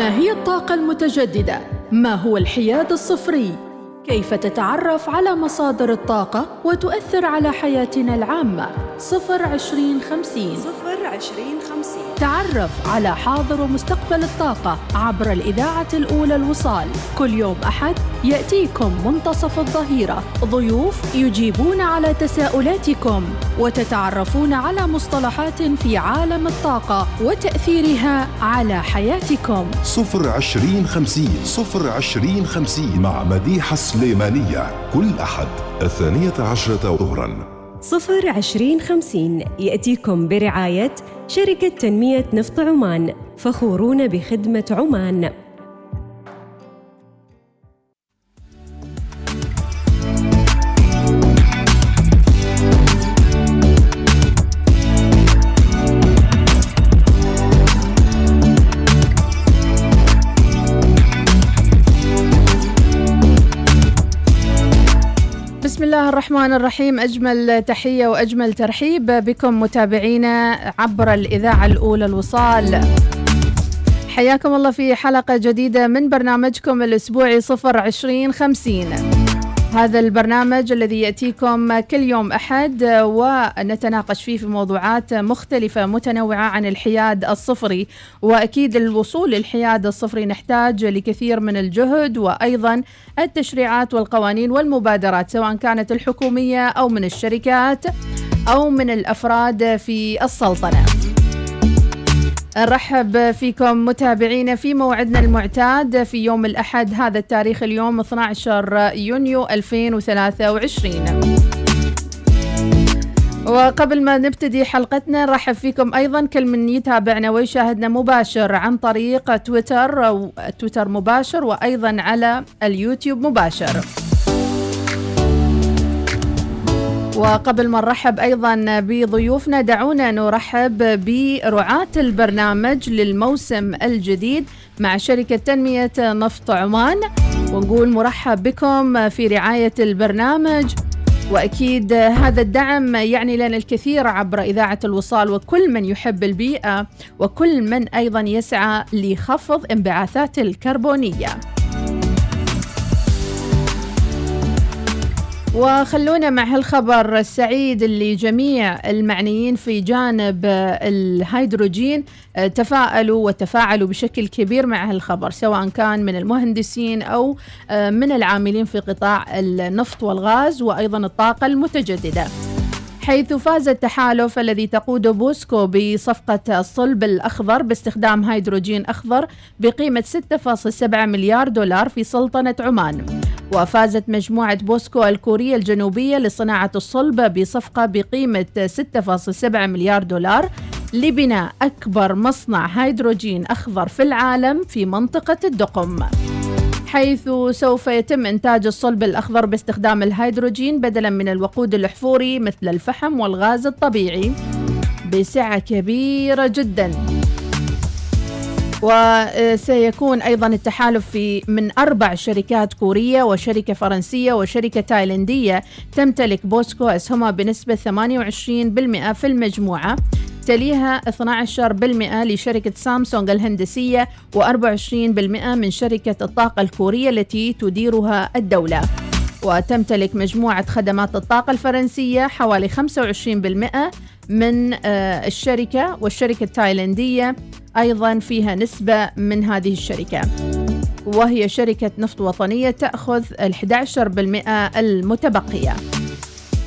ما هي الطاقة المتجددة؟ ما هو الحياد الصفري؟ كيف تتعرف على مصادر الطاقة وتؤثر على حياتنا العامة؟ صفر عشرين خمسين. صفر عشرين خمسين. تعرف على حاضر ومستقبل الطاقة عبر الإذاعة الأولى الوصال. كل يوم أحد يأتيكم منتصف الظهيرة. ضيوف يجيبون على تساؤلاتكم وتتعرفون على مصطلحات في عالم الطاقة وتأثيرها على حياتكم. صفر عشرين خمسين. صفر عشرين خمسين مع مديحة السليمانية كل أحد الثانية عشرة ظهراً. صفر عشرين خمسين يأتيكم برعاية شركة تنمية نفط عمان فخورون بخدمة عمان. الرحمن الرحيم. أجمل تحية وأجمل ترحيب بكم متابعينا عبر الإذاعة الأولى الوصال. حياكم الله في حلقة جديدة من برنامجكم الأسبوعي صفر عشرين خمسين. هذا البرنامج الذي يأتيكم كل يوم أحد ونتناقش فيه في موضوعات مختلفة متنوعة عن الحياد الصفري. وأكيد الوصول للحياد الصفري نحتاج لكثير من الجهد وأيضا التشريعات والقوانين والمبادرات سواء كانت الحكومية أو من الشركات أو من الأفراد في السلطنة. نرحب فيكم متابعينا في موعدنا المعتاد في يوم الأحد هذا التاريخ اليوم 12 يونيو 2023 وقبل ما نبتدي حلقتنا نرحب فيكم أيضا كل من يتابعنا ويشاهدنا مباشر عن طريق تويتر أو تويتر مباشر وأيضا على اليوتيوب مباشر. وقبل ما نرحب أيضا بضيوفنا دعونا نرحب برعاة البرنامج للموسم الجديد مع شركة تنمية نفط عمان ونقول مرحب بكم في رعاية البرنامج وأكيد هذا الدعم يعني لنا الكثير عبر إذاعة الوصال وكل من يحب البيئة وكل من أيضا يسعى لخفض انبعاثات الكربونية. وخلونا مع هالخبر السعيد اللي جميع المعنيين في جانب الهيدروجين تفاءلوا وتفاعلوا بشكل كبير مع هالخبر سواء كان من المهندسين أو من العاملين في قطاع النفط والغاز وأيضا الطاقة المتجددة. حيث فاز التحالف الذي تقوده بوسكو بصفقة الصلب الأخضر باستخدام هيدروجين أخضر بقيمة 6.7 مليار دولار في سلطنة عمان. وفازت مجموعة بوسكو الكورية الجنوبية لصناعة الصلب بصفقة بقيمة 6.7 مليار دولار لبناء أكبر مصنع هيدروجين أخضر في العالم في منطقة الدقم. حيث سوف يتم إنتاج الصلب الأخضر باستخدام الهيدروجين بدلا من الوقود الأحفوري مثل الفحم والغاز الطبيعي بسعة كبيرة جدا. وسيكون أيضا التحالف في من أربع شركات كورية وشركة فرنسية وشركة تايلندية تمتلك بوسكو أسهمها بنسبة 28% في المجموعة. تليها 12% لشركة سامسونج الهندسية و24% من شركة الطاقة الكورية التي تديرها الدولة. وتمتلك مجموعة خدمات الطاقة الفرنسية حوالي 25% من الشركة والشركة التايلندية أيضا فيها نسبة من هذه الشركة. وهي شركة نفط وطنية تأخذ ال 11% المتبقية.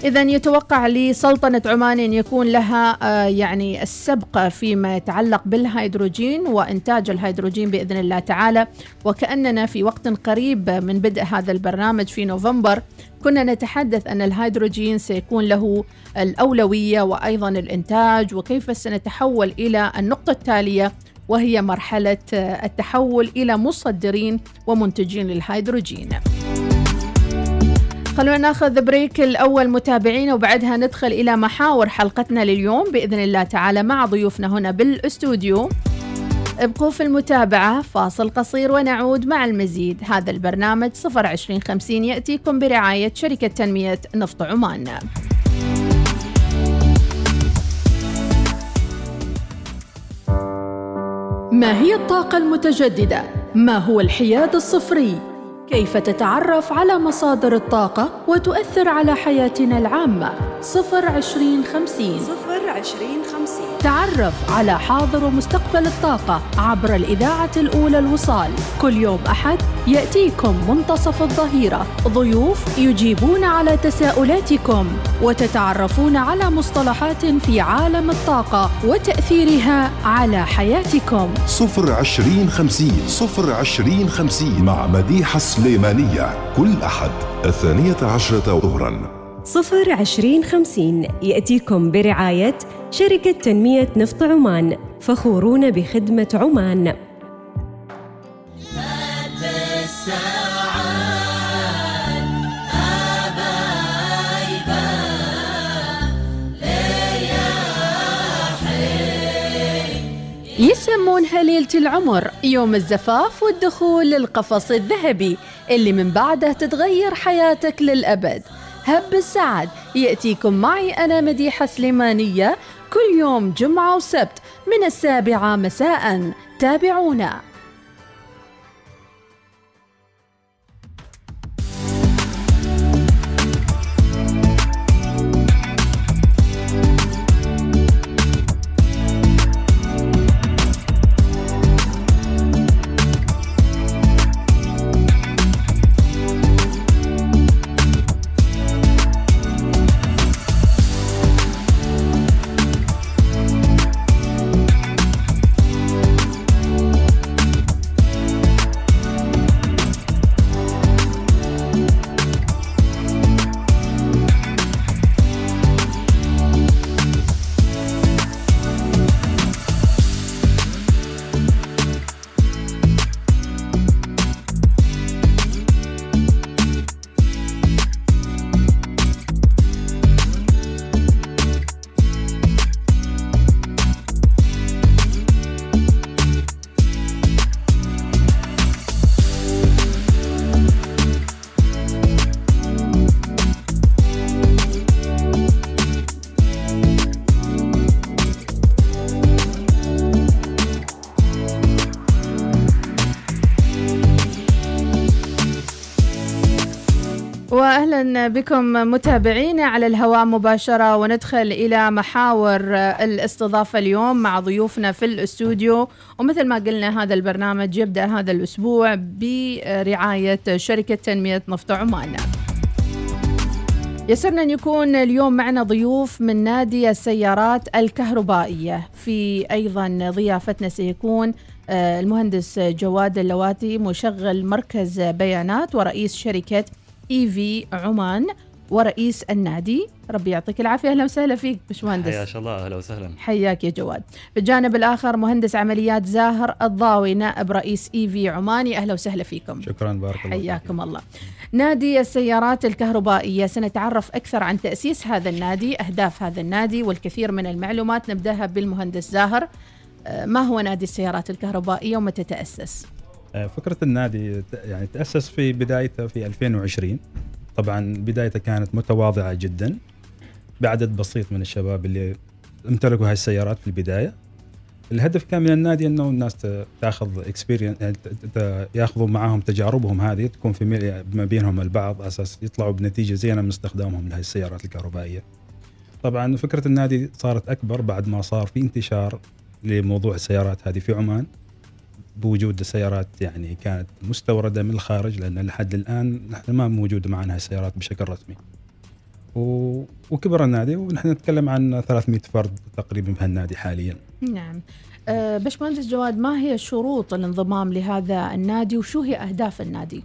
إذا يتوقع لسلطنة عمان أن يكون لها يعني السبق فيما يتعلق بالهيدروجين وإنتاج الهيدروجين بإذن الله تعالى وكأننا في وقت قريب من بدء هذا البرنامج في نوفمبر كنا نتحدث أن الهيدروجين سيكون له الأولوية وأيضا الإنتاج وكيف سنتحول إلى النقطة التالية وهي مرحلة التحول إلى مصدرين ومنتجين للهيدروجين. خلونا ناخذ break الأول متابعينا وبعدها ندخل إلى محاور حلقتنا لليوم بإذن الله تعالى مع ضيوفنا هنا بالأستوديو ابقوا في المتابعة فاصل قصير ونعود مع المزيد هذا البرنامج 02050 يأتيكم برعاية شركة تنمية نفط عمان ما هي الطاقة المتجددة؟ ما هو الحياد الصفري؟ كيف تتعرف على مصادر الطاقة وتؤثر على حياتنا العامة؟ صفر عشرين خمسين صفر عشرين خمسين. تعرف على حاضر ومستقبل الطاقة عبر الإذاعة الأولى الوصال. كل يوم أحد يأتيكم منتصف الظهيرة. ضيوف يجيبون على تساؤلاتكم وتتعرفون على مصطلحات في عالم الطاقة وتأثيرها على حياتكم. صفر عشرين خمسين صفر عشرين خمسين مع مديحة سليمانية. كل أحد الثانية عشرة ظهراً. صفر عشرين خمسين يأتيكم برعاية شركة تنمية نفط عمان فخورون بخدمة عمان. يسمونها ليلة العمر يوم الزفاف والدخول للقفص الذهبي اللي من بعده تتغير حياتك للأبد. هب السعد. يأتيكم معي أنا مديحة سليمانية كل يوم جمعة وسبت من السابعة مساء. تابعونا. بكم متابعينا على الهواء مباشرة وندخل إلى محاور الاستضافة اليوم مع ضيوفنا في الاستوديو ومثل ما قلنا هذا البرنامج يبدأ هذا الأسبوع برعاية شركة تنمية نفط عمان. يسرنا أن يكون اليوم معنا ضيوف من نادي السيارات الكهربائية في أيضا ضيافتنا سيكون آه، المهندس جواد اللواتي مشغل مركز بيانات ورئيس شركة اي في عمان ورئيس النادي. ربي يعطيك العافية. أهلا وسهلا فيك باشمهندس. حياك الله. أهلا وسهلا. حياك يا جواد. بالجانب الآخر مهندس عمليات زاهر الضاوي نائب رئيس اي في عماني. أهلا وسهلا فيكم. شكرا. بارك الله حياكم الله. نادي السيارات الكهربائية. سنتعرف أكثر عن تأسيس هذا النادي أهداف هذا النادي والكثير من المعلومات نبدأها بالمهندس زاهر. آه، ما هو نادي السيارات الكهربائية ومتى تأسس؟ آه، فكرة النادي يعني تأسس في بدايته في 2020 طبعا بدايته كانت متواضعة جدا بعدد بسيط من الشباب اللي امتلكوا هاي السيارات في البداية. الهدف كان من النادي إنه الناس تأخذ اكسبيرينس يعني يأخذوا معاهم تجاربهم هذه تكون في ما بينهم البعض أساس يطلعوا بنتيجة زينة من استخدامهم لهي السيارات الكهربائية. طبعا فكرة النادي صارت أكبر بعد ما صار في انتشار لموضوع السيارات هذه في عمان. بوجود السيارات يعني كانت مستوردة من الخارج لأن لحد الآن نحن ما موجوده معنا السيارات بشكل رسمي. و... وكبر النادي ونحن نتكلم عن 300 فرد تقريبا في النادي حاليا. نعم. أه باشمهندس جواد ما هي شروط الانضمام لهذا النادي وشو هي أهداف النادي؟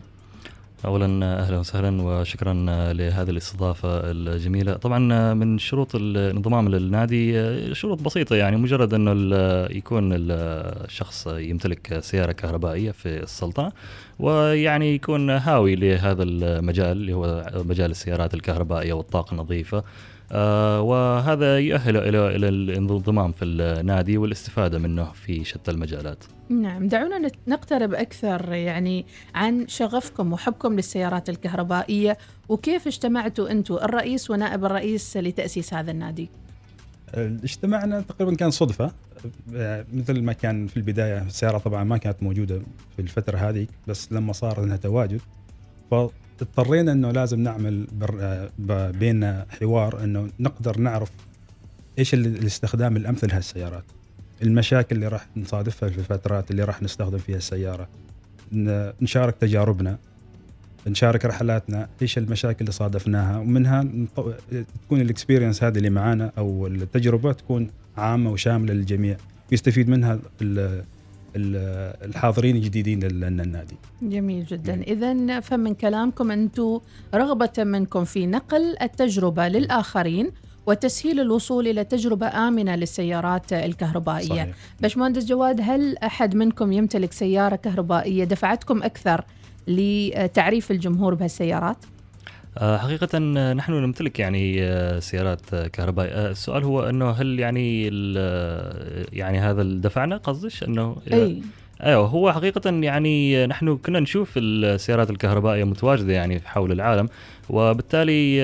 اولا أهلا وسهلا وشكرا لهذه الاستضافة الجميلة. طبعا من شروط الانضمام للنادي شروط بسيطة يعني مجرد انه يكون الشخص يمتلك سيارة كهربائية في السلطنه ويعني يكون هاوي لهذا المجال اللي هو مجال السيارات الكهربائية والطاقة النظيفة. وهذا يؤهله إلى إلى الانضمام في النادي والاستفادة منه في شتى المجالات. نعم دعونا نقترب أكثر يعني عن شغفكم وحبكم للسيارات الكهربائية وكيف اجتمعتوا أنتم الرئيس ونائب الرئيس لتأسيس هذا النادي. اجتماعنا تقريبا كان صدفة آه، مثل ما كان في البداية السيارة طبعا ما كانت موجودة في الفترة هذه بس لما صار لها تواجد فاضطرينا إنه لازم نعمل بيننا حوار إنه نقدر نعرف إيش ال- الاستخدام الأمثل لهالسيارات. المشاكل اللي راح نصادفها في الفترات اللي راح نستخدم فيها السيارة. نشارك تجاربنا. نشارك رحلاتنا. إيش المشاكل اللي صادفناها. ومنها تكون الإكسبيرينس هذه اللي معانا أو التجربة تكون عامة وشاملة للجميع. ويستفيد منها الحاضرين الجديدين لل- للنادي. جميل جدا. إذا نفهم من كلامكم أنتم رغبة منكم في نقل التجربة للآخرين وتسهيل الوصول إلى تجربة آمنة للسيارات الكهربائية. صحيح. باشمهندس جواد هل أحد منكم يمتلك سيارة كهربائية؟ دفعتكم أكثر لتعريف الجمهور بهالسيارات؟ آه، حقيقة آه، نحن نمتلك يعني آه، سيارات كهربائية. السؤال هو أنه هل يعني ال- يعني هذا دفعنا قصدش أنه أي. أيوه هو حقيقة يعني نحن كنا نشوف السيارات الكهربائية متواجدة يعني حول العالم وبالتالي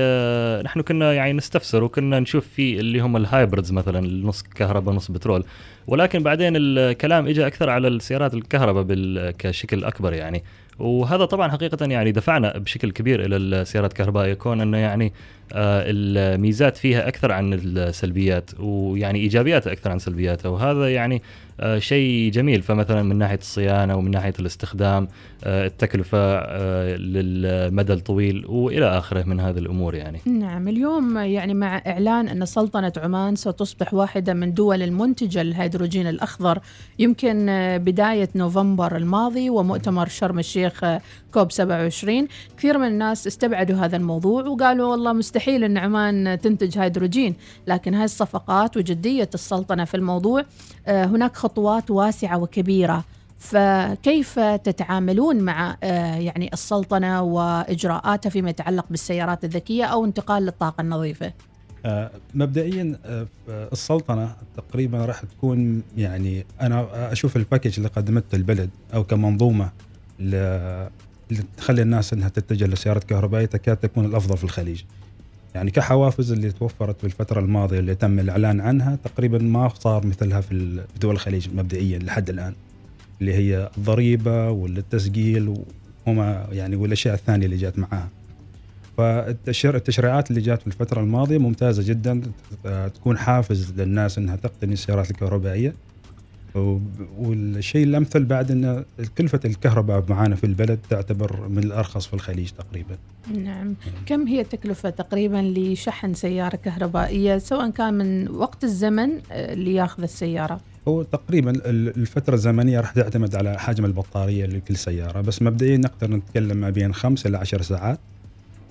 نحن كنا يعني نستفسر وكنا نشوف في اللي هم الهايبردز مثلا نص كهرباء نص بترول. ولكن بعدين الكلام اجى أكثر على السيارات الكهرباء بال- كشكل أكبر يعني. وهذا طبعا حقيقة يعني دفعنا بشكل كبير إلى السيارات الكهربائية. كون إنه يعني آه، الميزات فيها أكثر عن السلبيات ويعني إيجابياتها أكثر عن سلبياتها. وهذا يعني شيء جميل. فمثلا من ناحية الصيانة ومن ناحية الاستخدام آه، التكلفة آه، للمدى الطويل وإلى آخره من هذه الأمور يعني. نعم اليوم يعني مع إعلان أن سلطنة عمان ستصبح واحدة من دول المنتجة للهيدروجين الأخضر يمكن آه، بداية نوفمبر الماضي ومؤتمر شرم الشيخ آه، كوب 27 كثير من الناس استبعدوا هذا الموضوع وقالوا والله مستحيل أن عمان تنتج هيدروجين لكن هاي الصفقات وجدية السلطنة في الموضوع آه، هناك خطوات واسعة وكبيرة. فكيف تتعاملون مع آه، يعني السلطنة وإجراءاتها فيما يتعلق بالسيارات الذكية أو انتقال للطاقة النظيفة؟ آه، مبدئيا السلطنة تقريبا راح تكون يعني أنا أشوف الباكج اللي قدمته البلد ل- اللي تخلي الناس إنها تتجه للسيارات الكهربائيه تكاد تكون الأفضل في الخليج. يعني كحوافز اللي توفرت في الفترة الماضية اللي تم الإعلان عنها تقريبا ما صار مثلها في دول الخليج مبدئيا لحد الآن. اللي هي الضريبة والتسجيل وما يعني والأشياء الثانية اللي جات معاها. فالتشريعات اللي جات في الفترة الماضية ممتازة جدا آه، تكون حافز للناس إنها تقتني السيارات الكهربائية وب- والشيء الأمثل بعد إن كلفة الكهرباء معانا في البلد تعتبر من الأرخص في الخليج تقريبا. نعم. كم هي التكلفة تقريبا لشحن سيارة كهربائية سواء كان من وقت الزمن آه، اللي ياخذ السيارة؟ هو تقريبا ال- الفترة الزمنية راح تعتمد على حجم البطارية لكل سيارة بس مبدئيا نقدر نتكلم ما بين خمس إلى عشر ساعات.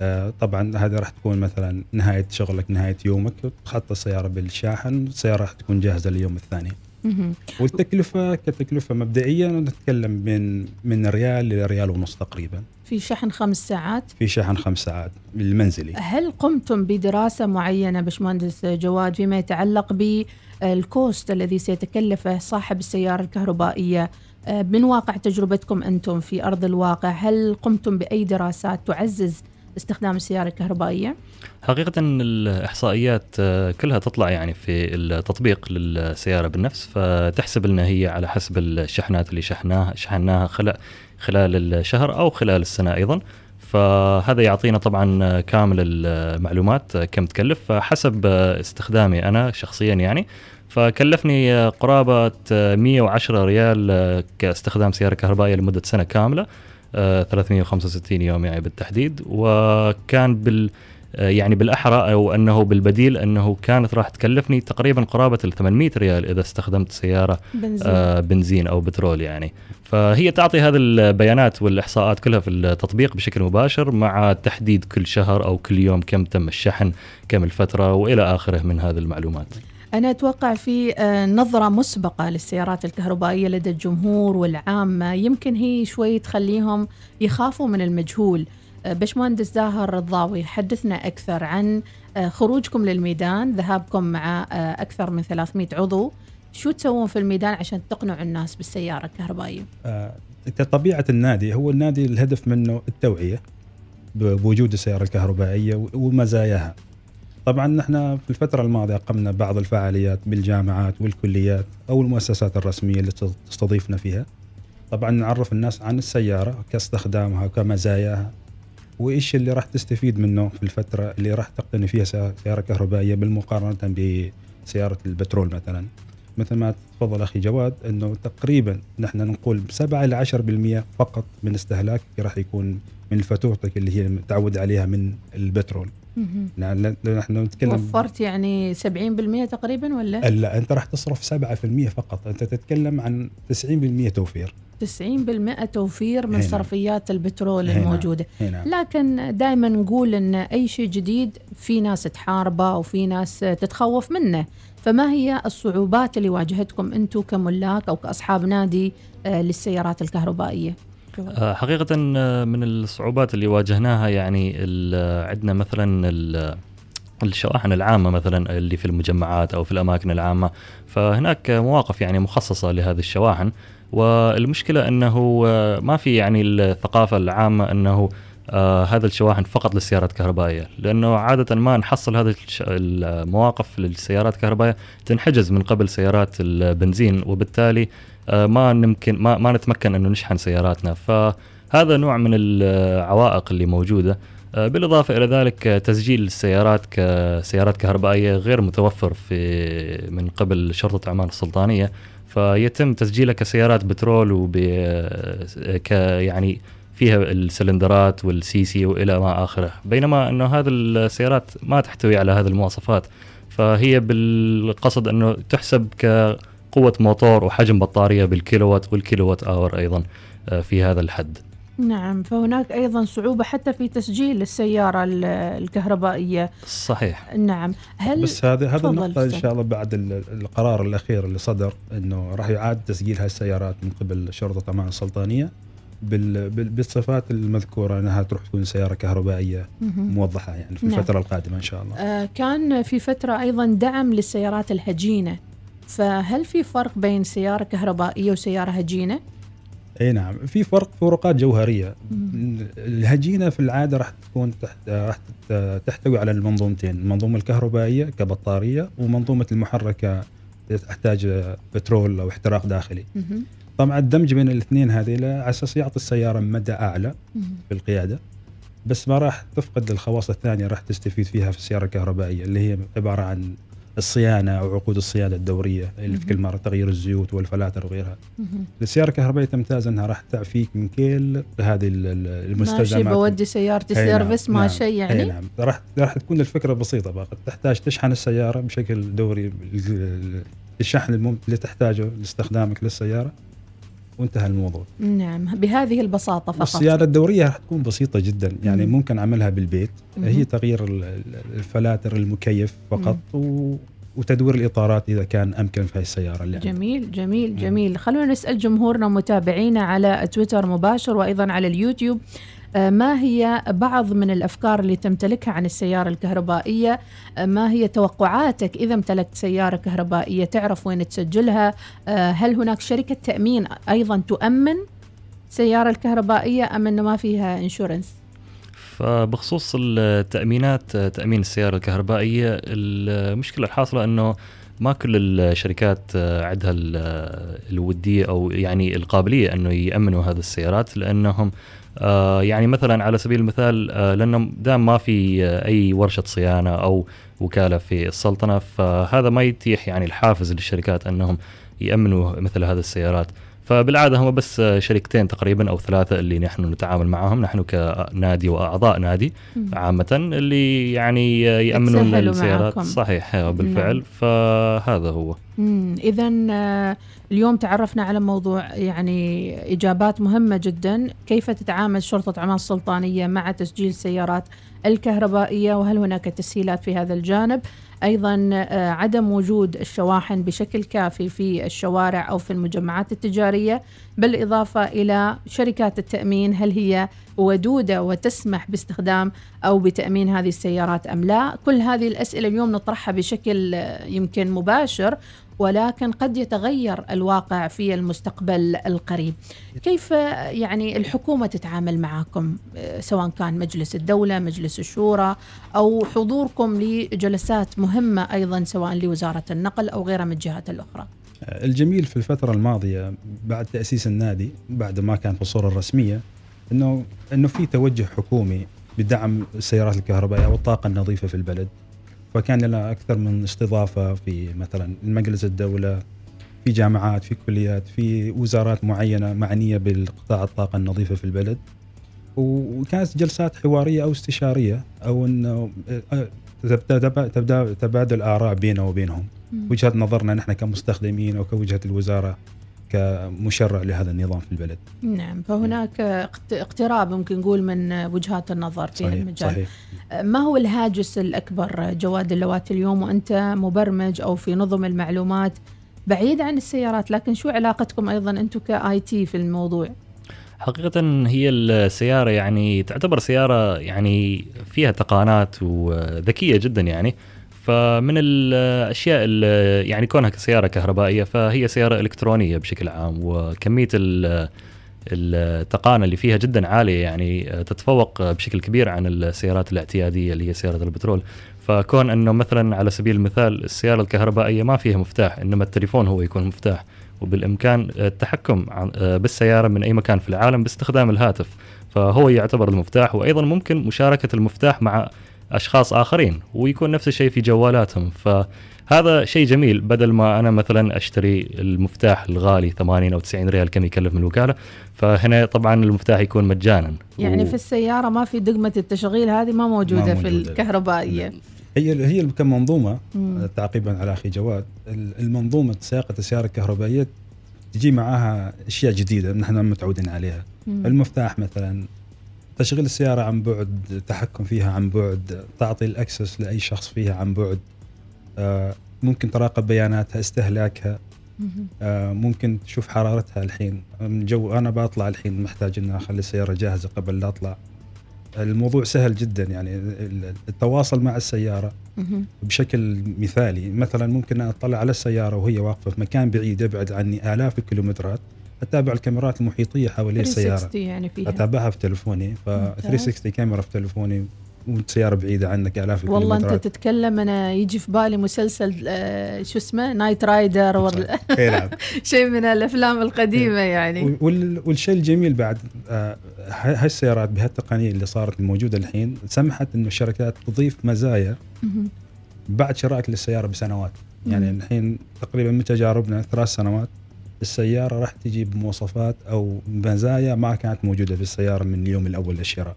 آه، طبعا هذا راح تكون مثلا نهاية شغلك نهاية يومك تحط السيارة بالشاحن السيارة راح تكون جاهزة لليوم الثاني. مهم. والتكلفة كتكلفة مبدئيا نتكلم من من ريال لريال ونص تقريبا. في شحن خمس ساعات؟ في شحن خمس ساعات المنزلي. هل قمتم بدراسة معينة باشمهندس جواد فيما يتعلق بالكوست الذي سيتكلفه صاحب السيارة الكهربائية؟ آه، من واقع تجربتكم أنتم في أرض الواقع؟ هل قمتم بأي دراسات تعزز استخدام السيارة الكهربائية؟ حقيقة الإحصائيات آه، كلها تطلع يعني في التطبيق للسيارة بالنفس فتحسب لنا هي على حسب الشحنات اللي شحناها شحناها خلال الشهر أو خلال السنة أيضا. فهذا يعطينا طبعا كامل المعلومات كم تكلف فحسب استخدامي أنا شخصيا يعني. فكلفني قرابة 110 ريال كاستخدام سيارة كهربائية لمدة سنة كاملة. آه، 365 يوم يعني بالتحديد. وكان بال آه، يعني بالأحرى أو أنه بالبديل أنه كانت راح تكلفني تقريبا قرابة ال 800 ريال إذا استخدمت سيارة بنزين. آه، بنزين أو بترول يعني. فهي تعطي هذه البيانات والإحصاءات كلها في التطبيق بشكل مباشر مع تحديد كل شهر أو كل يوم كم تم الشحن كم الفترة وإلى آخره من هذه المعلومات. أنا أتوقع في آه، نظرة مسبقة للسيارات الكهربائية لدى الجمهور والعامة. يمكن هي شوي تخليهم يخافوا من المجهول. آه، باشمهندس زاهر الضاوي حدثنا أكثر عن آه، خروجكم للميدان ذهابكم مع أكثر من 300 عضو. شو تسوون في الميدان عشان تقنعوا الناس بالسيارة الكهربائية؟ كطبيعة النادي هو النادي الهدف منه التوعية بوجود السيارة الكهربائية ومزاياها. طبعا نحن في الفترة الماضية قمنا بعض الفعاليات بالجامعات والكليات أو المؤسسات الرسمية اللي تستضيفنا فيها. طبعا نعرف الناس عن السيارة كاستخدامها كمزاياها وإيش اللي راح تستفيد منه في الفترة اللي راح تقتني فيها سيارة كهربائية بالمقارنة بسيارة البترول مثلا. مثل ما تفضل أخي جواد أنه تقريبا نحن نقول 7 إلى 10% فقط من استهلاكك راح يكون من فاتورتك اللي هي متعود عليها من البترول. نحن نتكلم وفرت يعني 70% تقريبا ولا؟ لا أنت راح تصرف 7% فقط أنت تتكلم عن 90% توفير 90% توفير من هنا. صرفيات البترول هنا. الموجودة هنا. لكن دائما نقول أن أي شيء جديد في ناس تحاربه وفي ناس تتخوف منه فما هي الصعوبات اللي واجهتكم أنتم كملاك أو كأصحاب نادي آه، للسيارات الكهربائية؟ آه، حقيقة آه، من الصعوبات اللي واجهناها يعني عندنا مثلا الشواحن العامة مثلا اللي في المجمعات أو في الأماكن العامة. فهناك مواقف يعني مخصصة لهذه الشواحن. والمشكلة أنه آه، ما في يعني الثقافة العامة أنه آه هذا الشواحن فقط للسيارات الكهربائية. لأنه عادة ما نحصل هذه المواقف للسيارات الكهربائية تنحجز من قبل سيارات البنزين. وبالتالي آه ما نمكن ما, ما نتمكن أنه نشحن سياراتنا. فهذا نوع من العوائق اللي موجودة. آه بالإضافة إلى ذلك تسجيل السيارات كسيارات كهربائية غير متوفر في من قبل شرطة عمان السلطانية. فيتم تسجيلها كسيارات بترول وب ك يعني فيها السلندرات وال CC وإلى ما آخره. بينما أنه هذه السيارات ما تحتوي على هذه المواصفات. فهي بالقصد أنه تحسب كقوه موتور وحجم بطارية بالكيلووات وال kilowatt hour أيضا آه، في هذا الحد. نعم فهناك أيضا صعوبة حتى في تسجيل السيارة الكهربائية. صحيح. نعم. هل بس هذه هذه النقطة إن شاء الله بعد القرار الأخير اللي صدر أنه راح يعاد تسجيل هاي السيارات من قبل شرطة أمان السلطانية بالصفات المذكورة أنها تروح تكون سيارة كهربائية موضحة يعني في نعم. الفترة القادمة إن شاء الله. آه كان في فترة أيضا دعم للسيارات الهجينة. فهل في فرق بين سيارة كهربائية وسيارة هجينة؟ أي نعم في فرق فروقات جوهرية. الهجينة في العادة راح تكون تحت راح تحتوي على المنظومتين المنظومة الكهربائية كبطارية ومنظومة المحركة تحتاج بترول أو احتراق داخلي. طبعا الدمج بين الاثنين هذه على أساس يعطي السيارة مدى أعلى في القيادة. بس ما راح تفقد الخواص الثانية راح تستفيد فيها في السيارة الكهربائية اللي هي عبارة عن الصيانة أو عقود الصيانة الدورية اللي في كل مرة تغيير الزيوت والفلاتر وغيرها. السيارة الكهربائية تمتاز إنها راح تعفيك من كل هذه المستلزمات. ماشي بودي سيارتي نعم، service ما نعم شيء يعني. نعم راح راح تكون الفكرة بسيطة بقى تحتاج تشحن السيارة بشكل دوري الشحن اللي تحتاجه لاستخدامك للسيارة وانتهى الموضوع. نعم بهذه البساطة فقط. الصيانة الدورية راح تكون بسيطة جدا. يعني مم. ممكن أعملها بالبيت. مم. هي تغيير الفلاتر المكيف فقط و... وتدوير الإطارات إذا كان أمكن في هذه السيارة اللي جميل جميل جميل. خلونا نسأل جمهورنا ومتابعينا على تويتر مباشر وأيضا على اليوتيوب. ما هي بعض من الأفكار اللي تمتلكها عن السيارة الكهربائية؟ آه، ما هي توقعاتك إذا امتلكت سيارة كهربائية تعرف وين تسجلها؟ آه، هل هناك شركة تأمين أيضا تؤمن السياره الكهربائية أم إنه ما فيها إنشورنس؟ فبخصوص التأمينات تأمين السيارة الكهربائية المشكلة الحاصلة إنه ما كل الشركات عندها الودية أو يعني القابلية إنه يأمنوا هذه السيارات لأنهم آه، يعني مثلا على سبيل المثال آه، لأنه دام ما في آه، أي ورشة صيانة أو وكالة في السلطنة فهذا ما يتيح يعني الحافز للشركات أنهم يأمنوا مثل هذه السيارات. فبالعادة هم بس شركتين تقريبا أو ثلاثة اللي نحن نتعامل معهم. نحن كنادي وأعضاء نادي عامة اللي يعني يأمنون السيارات. معكم. صحيح بالفعل نعم. فهذا هو. اذا اليوم تعرفنا على موضوع يعني إجابات مهمة جدا. كيف تتعامل شرطة عمان السلطانية مع تسجيل سيارات الكهربائية؟ وهل هناك تسهيلات في هذا الجانب؟ أيضا آه، عدم وجود الشواحن بشكل كافي في الشوارع أو في المجمعات التجارية بالإضافة إلى شركات التأمين هل هي ودودة وتسمح باستخدام أو بتأمين هذه السيارات أم لا. كل هذه الأسئلة اليوم نطرحها بشكل آه، يمكن مباشر. ولكن قد يتغير الواقع في المستقبل القريب. كيف يعني الحكومة تتعامل معكم آه، سواء كان مجلس الدولة مجلس الشورى أو حضوركم لجلسات مهمة أيضا سواء لوزارة النقل أو غيرها من الجهات الأخرى؟ الجميل في الفترة الماضية بعد تأسيس النادي بعد ما كان في الصورة الرسمية انه إنه في توجه حكومي بدعم السيارات الكهربائية والطاقة النظيفة في البلد. فكان لنا أكثر من استضافة في مثلا مجلس الدولة في جامعات في كليات في وزارات معينة معنية بالقطاع الطاقة النظيفة في البلد. وكانت جلسات حوارية أو استشارية أو أنه آه، تبدا تبادل آراء بيننا وبينهم. وجهة نظرنا نحن كمستخدمين أو كوجهة الوزارة كمشرع لهذا النظام في البلد. نعم فهناك اقتراب ممكن نقول من وجهات النظر في صحيح المجال. صحيح. ما هو الهاجس الأكبر جواد اللوات اليوم؟ وأنت مبرمج أو في نظم المعلومات بعيد عن السيارات لكن شو علاقتكم أيضا أنتم كآي تي في الموضوع؟ حقيقة هي السيارة يعني تعتبر سيارة يعني فيها تقانات وذكية جدا يعني. فمن الأشياء اللي يعني كونها سياره كهربائية فهي سيارة إلكترونية بشكل عام وكمية التقانة اللي فيها جدا عالية يعني تتفوق بشكل كبير عن السيارات الاعتيادية اللي هي سيارة البترول. فكون أنه مثلا على سبيل المثال السيارة الكهربائية ما فيها مفتاح إنما التليفون هو يكون مفتاح وبالإمكان التحكم بالسيارة من أي مكان في العالم باستخدام الهاتف فهو يعتبر المفتاح. وأيضا ممكن مشاركة المفتاح مع أشخاص آخرين ويكون نفس الشيء في جوالاتهم. فهذا شيء جميل بدل ما أنا مثلا أشتري المفتاح الغالي 80 أو 90 ريال كم يكلف من الوكالة فهنا طبعا المفتاح يكون مجانا. يعني و... في السيارة ما في دقمة التشغيل هذه ما موجودة, ما موجودة. في الكهربائيه هي هي كمنظومة تعقيبا على أخي جواد المنظومة سياقه السيارة الكهربائية تجي معاها أشياء جديدة نحن متعودين عليها. مم. المفتاح مثلا تشغيل السيارة عن بعد التحكم فيها عن بعد تعطي الأكسس لأي شخص فيها عن بعد آه ممكن تراقب بياناتها استهلاكها آه ممكن تشوف حرارتها الحين. الجو أنا بطلع الحين محتاج أن أخلي السيارة جاهزة قبل لا أطلع. الموضوع سهل جدا يعني التواصل مع السيارة بشكل مثالي. مثلا ممكن أطلع على السيارة وهي واقفة في مكان بعيد يبعد عني آلاف الكيلومترات. أتابع الكاميرات المحيطية حوالين السيارة. يعني فيها. أتابعها في تلفوني. ف 360 كاميرا في تلفوني والسيارة بعيدة عنك آلاف والله أنت تتكلم أنا يجي في بالي مسلسل آه شو اسمه؟ نايت رايدر ولا؟ نعم. شيء من الأفلام القديمة إيه. يعني. والشيء الجميل بعد آه هاي السيارات بهالتقنية اللي صارت موجودة الحين سمحت إنه الشركات تضيف مزايا بعد شرائك للسيارة بسنوات. يعني الحين تقريبا من تجاربنا ثلاث سنوات السيارة راح تجي بمواصفات أو مزايا ما كانت موجودة في السيارة من اليوم الأول للشراء.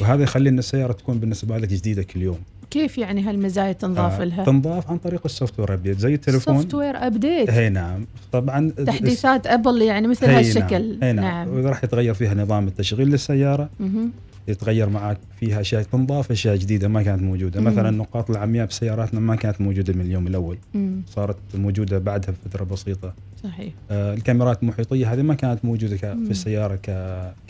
وهذا يخلي إن السيارة تكون بالنسبة لك جديدة كل يوم. كيف يعني هالمزايا تنضاف آه لها؟ تنضاف عن طريق ال software update زي التليفون software update اي نعم طبعا تحديثات Apple يعني مثل هالشكل نعم. نعم. نعم. راح يتغير فيها نظام التشغيل للسيارة يتغير معك فيها أشياء تنضاف أشياء جديدة ما كانت موجودة. مم. مثلا النقاط العمياء بسياراتنا ما كانت موجودة من اليوم الأول. مم. صارت موجودة بعدها بفترة بسيطة. صحيح. آه الكاميرات المحيطية هذه ما كانت موجودة في السيارة ك...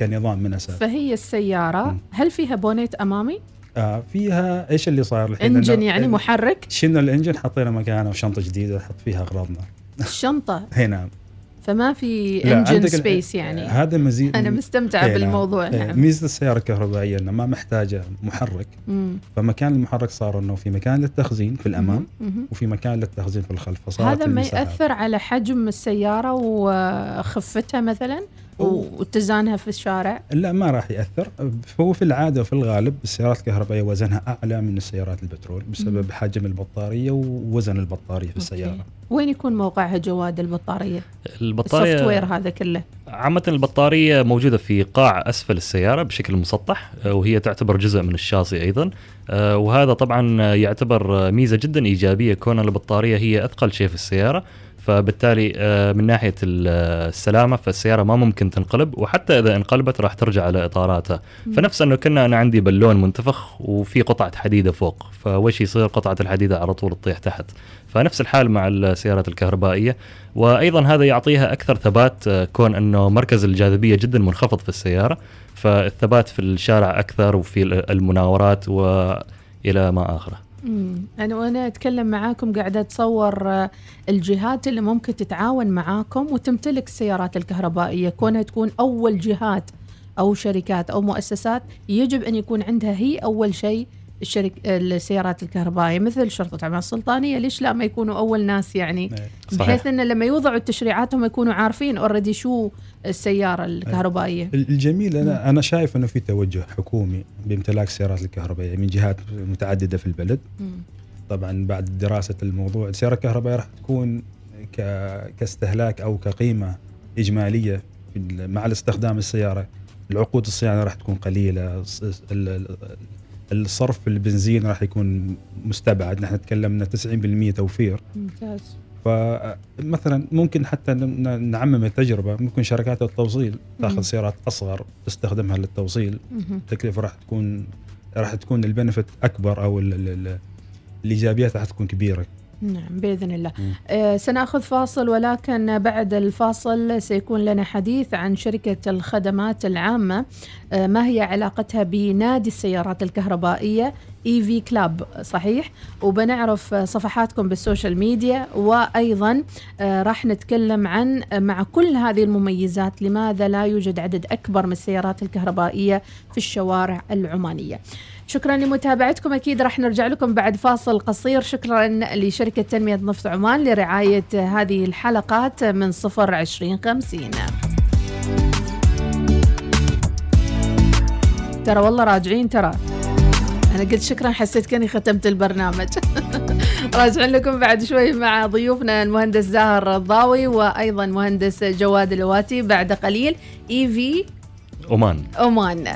كنظام من أساس. فهي السيارة مم. هل فيها bonnet أمامي؟ آه فيها إيش اللي صار الحين؟ engine يعني محرك؟ شلنا ال engine؟ حطينا مكانه وشنطه جديدة نحط فيها أغراضنا. الشنطه هي نعم. فما في engine space يعني هذا مزيد أنا مستمتعه إيه بالموضوع نعم. نعم. ميزة السيارة الكهربائية إنه ما محتاجة محرك مم. فمكان المحرك صار إنه في مكان للتخزين في الأمام مم. وفي مكان للتخزين في الخلف فصارت هذا ما يأثر على حجم السيارة وخفتها مثلا واتزانها في الشارع؟ لا ما راح يأثر هو في العادة وفي الغالب السيارات الكهربائية وزنها أعلى من السيارات البترول بسبب مم. حجم البطارية ووزن البطارية في السيارة. okay. وين يكون موقعها جواد البطارية؟ البطارية ال software هذا كله. عامة البطارية موجودة في قاع أسفل السيارة بشكل مسطح آه، وهي تعتبر جزء من الشاصي أيضا آه، وهذا طبعا يعتبر ميزة جدا إيجابية كون البطارية هي أثقل شيء في السيارة فبالتالي آه، من ناحية السلامة فالسيارة ما ممكن تنقلب وحتى إذا انقلبت راح ترجع على إطاراتها. فنفس أنه كنا أنا عندي بالون منتفخ وفي قطعة حديدة فوق فوش يصير قطعة الحديدة على طول تطيح تحت. فنفس الحال مع السيارات الكهربائية. وأيضا هذا يعطيها أكثر ثبات آه، كون أنه مركز الجاذبية جدا منخفض في السيارة فالثبات في الشارع أكثر وفي المناورات والى ما آخره. مم. أنا وأنا أتكلم معاكم قاعدة أتصور آه، الجهات اللي ممكن تتعاون معاكم وتمتلك السيارات الكهربائية كونها تكون أول جهات أو شركات أو مؤسسات يجب أن يكون عندها هي أول شيء الشرك السيارات الكهربائية مثل شرطة عمان السلطانية ليش لا ما يكونوا أول ناس يعني؟ إيه. بحيث أن لما يوضعوا التشريعات هم يكونوا عارفين اوريدي شو السيارة الكهربائية. الجميل أنا أنا شايف إنه في توجه حكومي بامتلاك السيارات الكهربائية من جهات متعددة في البلد. مم. طبعا بعد دراسة الموضوع السيارة الكهربائية راح تكون ك... كاستهلاك أو كقيمة إجمالية مع الاستخدام السيارة. العقود الصيانة راح تكون قليلة الصرف في البنزين راح يكون مستبعد. نحن تكلمنا 90% توفير. ممتاز. فمثلا ممكن حتى نعمم التجربة. ممكن شركات التوصيل. تأخذ سيارات أصغر تستخدمها للتوصيل. التكلفه راح تكون راح تكون البنفت أكبر أو ال- ال- ال- الإيجابيات راح تكون كبيرة. نعم بإذن الله. آه سنأخذ فاصل ولكن بعد الفاصل سيكون لنا حديث عن شركة الخدمات العامة آه ما هي علاقتها بنادي السيارات الكهربائية EV Club صحيح وبنعرف صفحاتكم بال social media وأيضا آه راح نتكلم عن مع كل هذه المميزات لماذا لا يوجد عدد أكبر من السيارات الكهربائية في الشوارع العمانية. شكرا لمتابعتكم. أكيد راح نرجع لكم بعد فاصل قصير. شكرا لشركة تنمية نفط عمان لرعاية هذه الحلقات من صفر عشرين خمسين. ترى والله راجعين ترى. أنا قلت شكرا حسيت كأني ختمت البرنامج. راجعين لكم بعد شوي مع ضيوفنا المهندس زاهر الضاوي وأيضا مهندس جواد الواتي بعد قليل اي في عمان عمان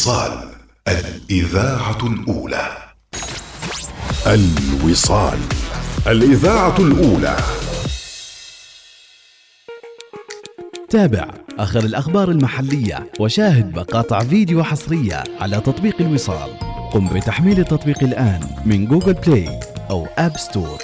الوصال الإذاعة الأولى الوصال الإذاعة الأولى تابع آخر الأخبار المحلية وشاهد مقاطع فيديو حصرية على تطبيق الوصال قم بتحميل التطبيق الآن من Google Play أو App Store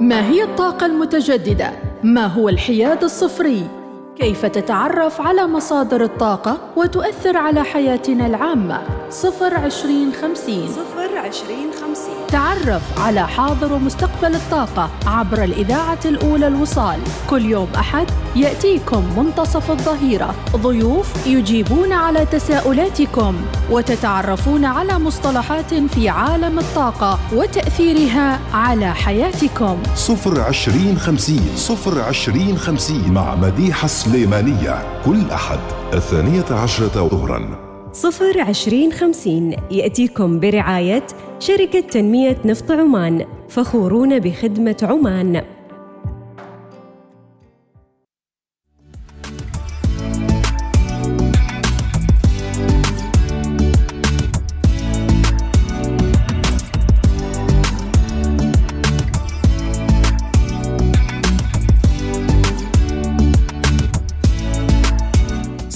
ما هي الطاقة المتجددة؟ ما هو الحياد الصفري؟ كيف تتعرف على مصادر الطاقة وتؤثر على حياتنا العامة؟ صفر عشرين خمسين صفر عشرين خمسين تعرف على حاضر ومستقبل الطاقة عبر الإذاعة الأولى الوصال. كل يوم أحد يأتيكم منتصف الظهيرة. ضيوف يجيبون على تساؤلاتكم وتتعرفون على مصطلحات في عالم الطاقة وتأثيرها على حياتكم. صفر عشرين خمسين صفر عشرين خمسين مع مديحة سليمانية. كل أحد الثانية عشرة ظهراً. صفر عشرين خمسين يأتيكم برعاية شركة تنمية نفط عمان فخورون بخدمة عمان.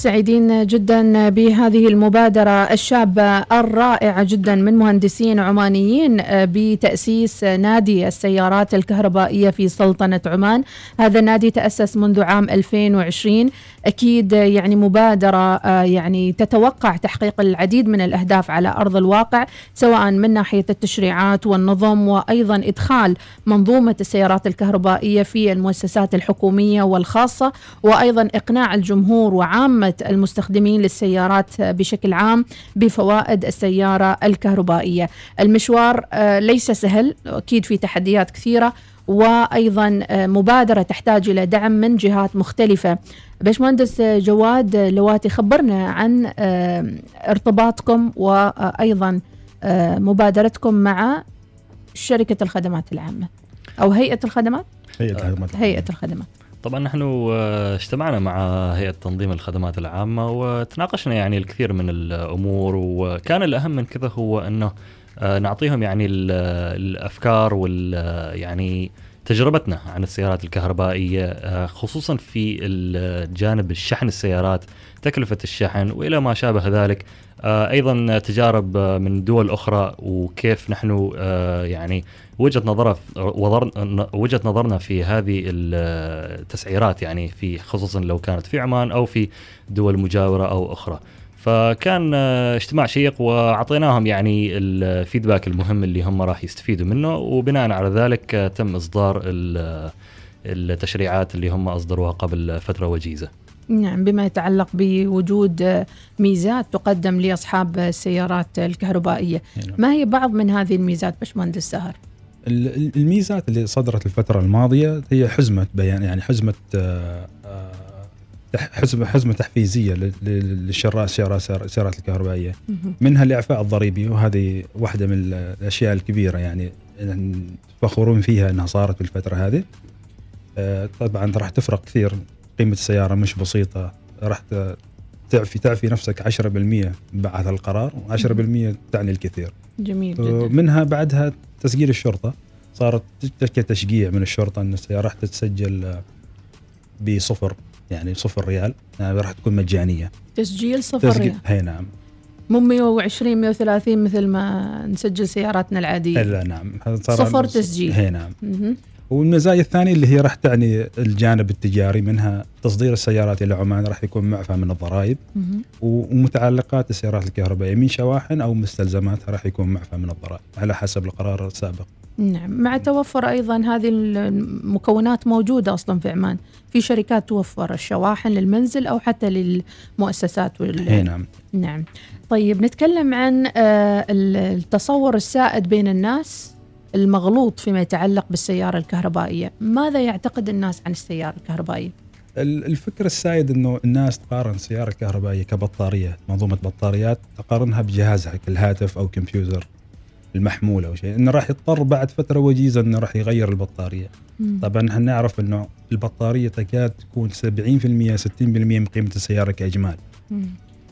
سعيدين جدا بهذه المبادرة. الشابة الرائعة جدا من مهندسين عمانيين بتأسيس نادي السيارات الكهربائية في سلطنة عمان. هذا النادي تأسس منذ عام 2020 أكيد يعني مبادرة يعني تتوقع تحقيق العديد من الأهداف على أرض الواقع سواء من ناحية التشريعات والنظم وأيضا إدخال منظومة السيارات الكهربائية في المؤسسات الحكومية والخاصة وأيضا إقناع الجمهور وعامة المستخدمين للسيارات بشكل عام بفوائد السيارة الكهربائية المشوار آه، ليس سهل أكيد في تحديات كثيرة وأيضا آه، مبادرة تحتاج إلى دعم من جهات مختلفة. باشمهندس آه، جواد لواتي خبرنا عن ارتباطكم وأيضا مبادرتكم مع شركة الخدمات العامة أو هيئة الخدمات؟ هيئة الخدمات هيئة الخدمات. طبعا نحن آه، اجتمعنا مع هيئة تنظيم الخدمات العامة وتناقشنا يعني الكثير من الأمور وكان الأهم من كذا هو أنه آه، نعطيهم يعني ال- الأفكار وال يعني تجربتنا عن السيارات الكهربائية آه، خصوصا في الجانب الشحن السيارات تكلفة الشحن وإلى ما شابه ذلك. آه، أيضا تجارب آه، من دول أخرى وكيف نحن آه، يعني وجهة نظر وجهة نظرنا في هذه التسعيرات يعني في خصوصا لو كانت في عمان أو في دول مجاورة أو أخرى. فكان آه، اجتماع شيق وأعطيناهم يعني الفيدباك المهم اللي هم راح يستفيدوا منه وبناء على ذلك آه، تم إصدار ال- التشريعات اللي هم أصدروها قبل فترة وجيزة. نعم بما يتعلق بوجود ميزات تقدم لأصحاب السيارات الكهربائية، نعم. ما هي بعض من هذه الميزات باشمهندس سهر؟ ال- ال- الميزات اللي صدرت الفترة الماضية هي حزمة بيان يعني حزمة آه، آه، تح- حزمة حزمة تحفيزية لل- لل- للشراء السيارات مهم. منها الإعفاء الضريبي وهذه واحدة من الأشياء الكبيرة يعني فخورون فيها أنها صارت في الفترة هذه آه، طبعا راح تفرق كثير قيمة السيارة مش بسيطة. راح تعفي تعفي نفسك 10% بعد القرار و10% تعني الكثير. جميل جدا. منها بعدها تسجيل الشرطة. صارت تشكي تشجيع من الشرطة إن السيارة راح تتسجل آه، بصفر يعني صفر ريال. يعني راح تكون مجانية. تسجيل صفر تسجيل ريال. هي نعم. مو 120 130 مثل ما نسجل سياراتنا العادية. لا نعم. صار صفر تسجيل. هي نعم. مهم. والمزايا الثانية اللي هي راح تعني الجانب التجاري منها تصدير السيارات إلى عمان راح يكون معفى من الضرائب. ومتعلقات السيارات الكهربائية من شواحن أو مستلزماتها راح يكون معفى من الضرائب على حسب القرار السابق. نعم. مع توفر أيضا هذه المكونات موجودة أصلا في عمان. في شركات توفر الشواحن للمنزل أو حتى للمؤسسات وال... نعم. نعم. طيب نتكلم عن آه، ال- التصور السائد بين الناس. المغلوط فيما يتعلق بالسيارة الكهربائية. ماذا يعتقد الناس عن السيارة الكهربائية؟ ال- الفكر السائد إنه الناس تقارن السيارة الكهربائية كبطارية منظومة بطاريات تقارنها بجهازها كالهاتف أو كمبيوتر المحمول أو شيء. إنه راح يضطر بعد فترة وجيزة إنه راح يغير البطارية. طبعا إحنا نعرف إنه البطارية تكاد تكون 70% 60% من قيمة السيارة كإجمال. مم.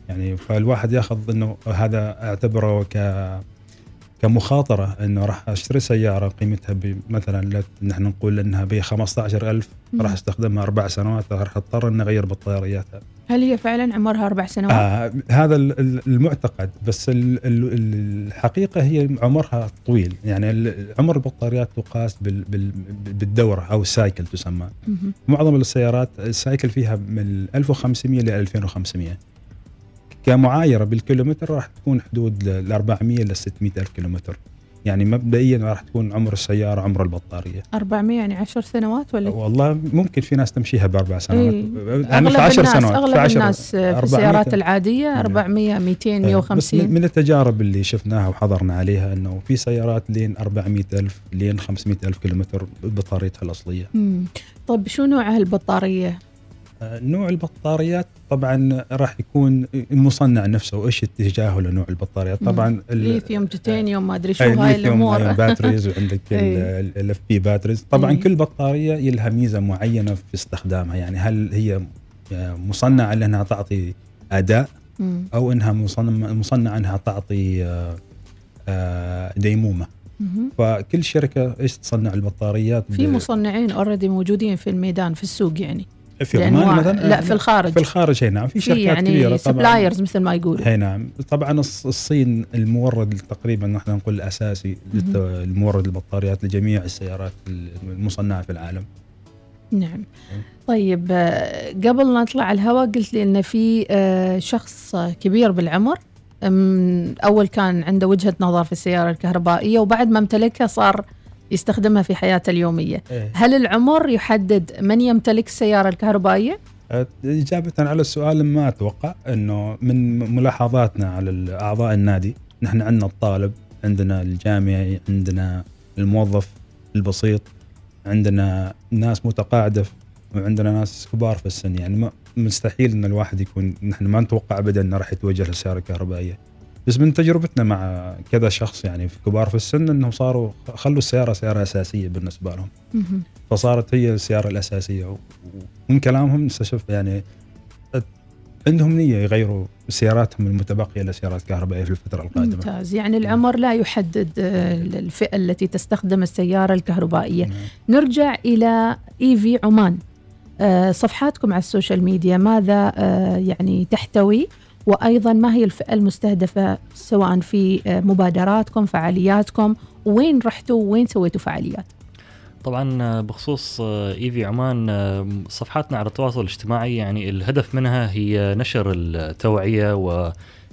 يعني فالواحد يأخذ إنه هذا أعتبره ك كمخاطرة إنه راح أشتري سيارة قيمتها مثلا لا- نحن نقول إنها ب 15000 مم. راح أستخدمها أربع سنوات راح أضطر إني أغير بطارياتها. هل هي فعلا عمرها أربع سنوات؟ آه هذا ال- ال- المعتقد بس ال- ال- ال- الحقيقة هي عمرها طويل يعني عمر البطاريات تقاس بال- بال- بالدورة أو ال cycle تسمى. معظم السيارات ال cycle فيها من 1500 ل 2500 كمعايرة بالكيلومتر راح تكون حدود ال 400 ل 600 ألف كيلومتر يعني مبدئيا راح تكون عمر السيارة عمر البطارية 400 يعني 10 سنوات ولا والله ممكن في ناس تمشيها بأربع سنوات إيه. يعني أغلب في 10 الناس سنوات أغلب في 10 الناس في 400 السيارات العادية نعم. 400 200 إيه، بس من 150 التجارب اللي شفناها وحضرنا عليها إنه في سيارات لين 400 ألف لين 500 ألف كيلومتر ببطاريتها الأصلية مم. طيب شو نوع هالبطارية؟ آه، نوع البطاريات طبعا راح يكون المصنع نفسه. وايش اتجاهه لنوع البطاريات؟ طبعا ال- ليثيوم تيتانيوم ما أدري شو أي هاي الأمور. باتريز وعندك. ال LFP batteries طبعا إيه. كل بطارية لها ميزة معينة في استخدامها. يعني هل هي آه، مصنعة لأنها تعطي أداء. أو إنها مصنعة إنها تعطي آه، آه، ديمومة. فكل شركة إيش تصنع البطاريات؟ في مصنعين already موجودين في الميدان في السوق يعني. في عمان مثلا؟ لا في الخارج. في الخارج هي نعم. في شركات كبيرة يعني طبعا. suppliers مثل ما يقولوا. هي نعم. طبعا الص- الصين المورد تقريبا نحن نقول الأساسي المورد البطاريات لجميع السيارات المصنعة في العالم. نعم. طيب آه، قبل ما نطلع الهواء قلت لي إن في آه، شخص كبير بالعمر أول كان عنده وجهة نظر في السيارة الكهربائية وبعد ما امتلكها صار يستخدمها في حياته اليومية. هل العمر يحدد من يمتلك السياره الكهربائية؟ إجابة على السؤال ما أتوقع أنه من ملاحظاتنا على أعضاء النادي نحن عندنا الطالب عندنا الجامعي عندنا الموظف البسيط عندنا ناس متقاعدة وعندنا ناس كبار في السن. يعني ما مستحيل أن الواحد يكون نحن ما نتوقع أبدا أنه راح يتوجه للسيارة الكهربائية بس من تجربتنا مع كذا شخص يعني في كبار في السن أنهم صاروا خلوا السيارة سيارة أساسية بالنسبة لهم. فصارت هي السيارة الأساسية و- ومن كلامهم استشف يعني عندهم نية يغيروا سياراتهم المتبقية لسيارات كهربائية في الفترة القادمة. ممتاز. يعني العمر لا يحدد آه، الفئة التي تستخدم السيارة الكهربائية. نعم. نرجع إلى EV عمان. آه، صفحاتكم على ال social media ماذا آه، يعني تحتوي؟ وأيضا ما هي الفئة المستهدفة سواء في آه، مبادراتكم فعالياتكم وين رحتوا وين سويتوا فعاليات؟ طبعا آه، بخصوص آه، EV عمان صفحاتنا على التواصل الاجتماعي يعني الهدف منها هي نشر التوعية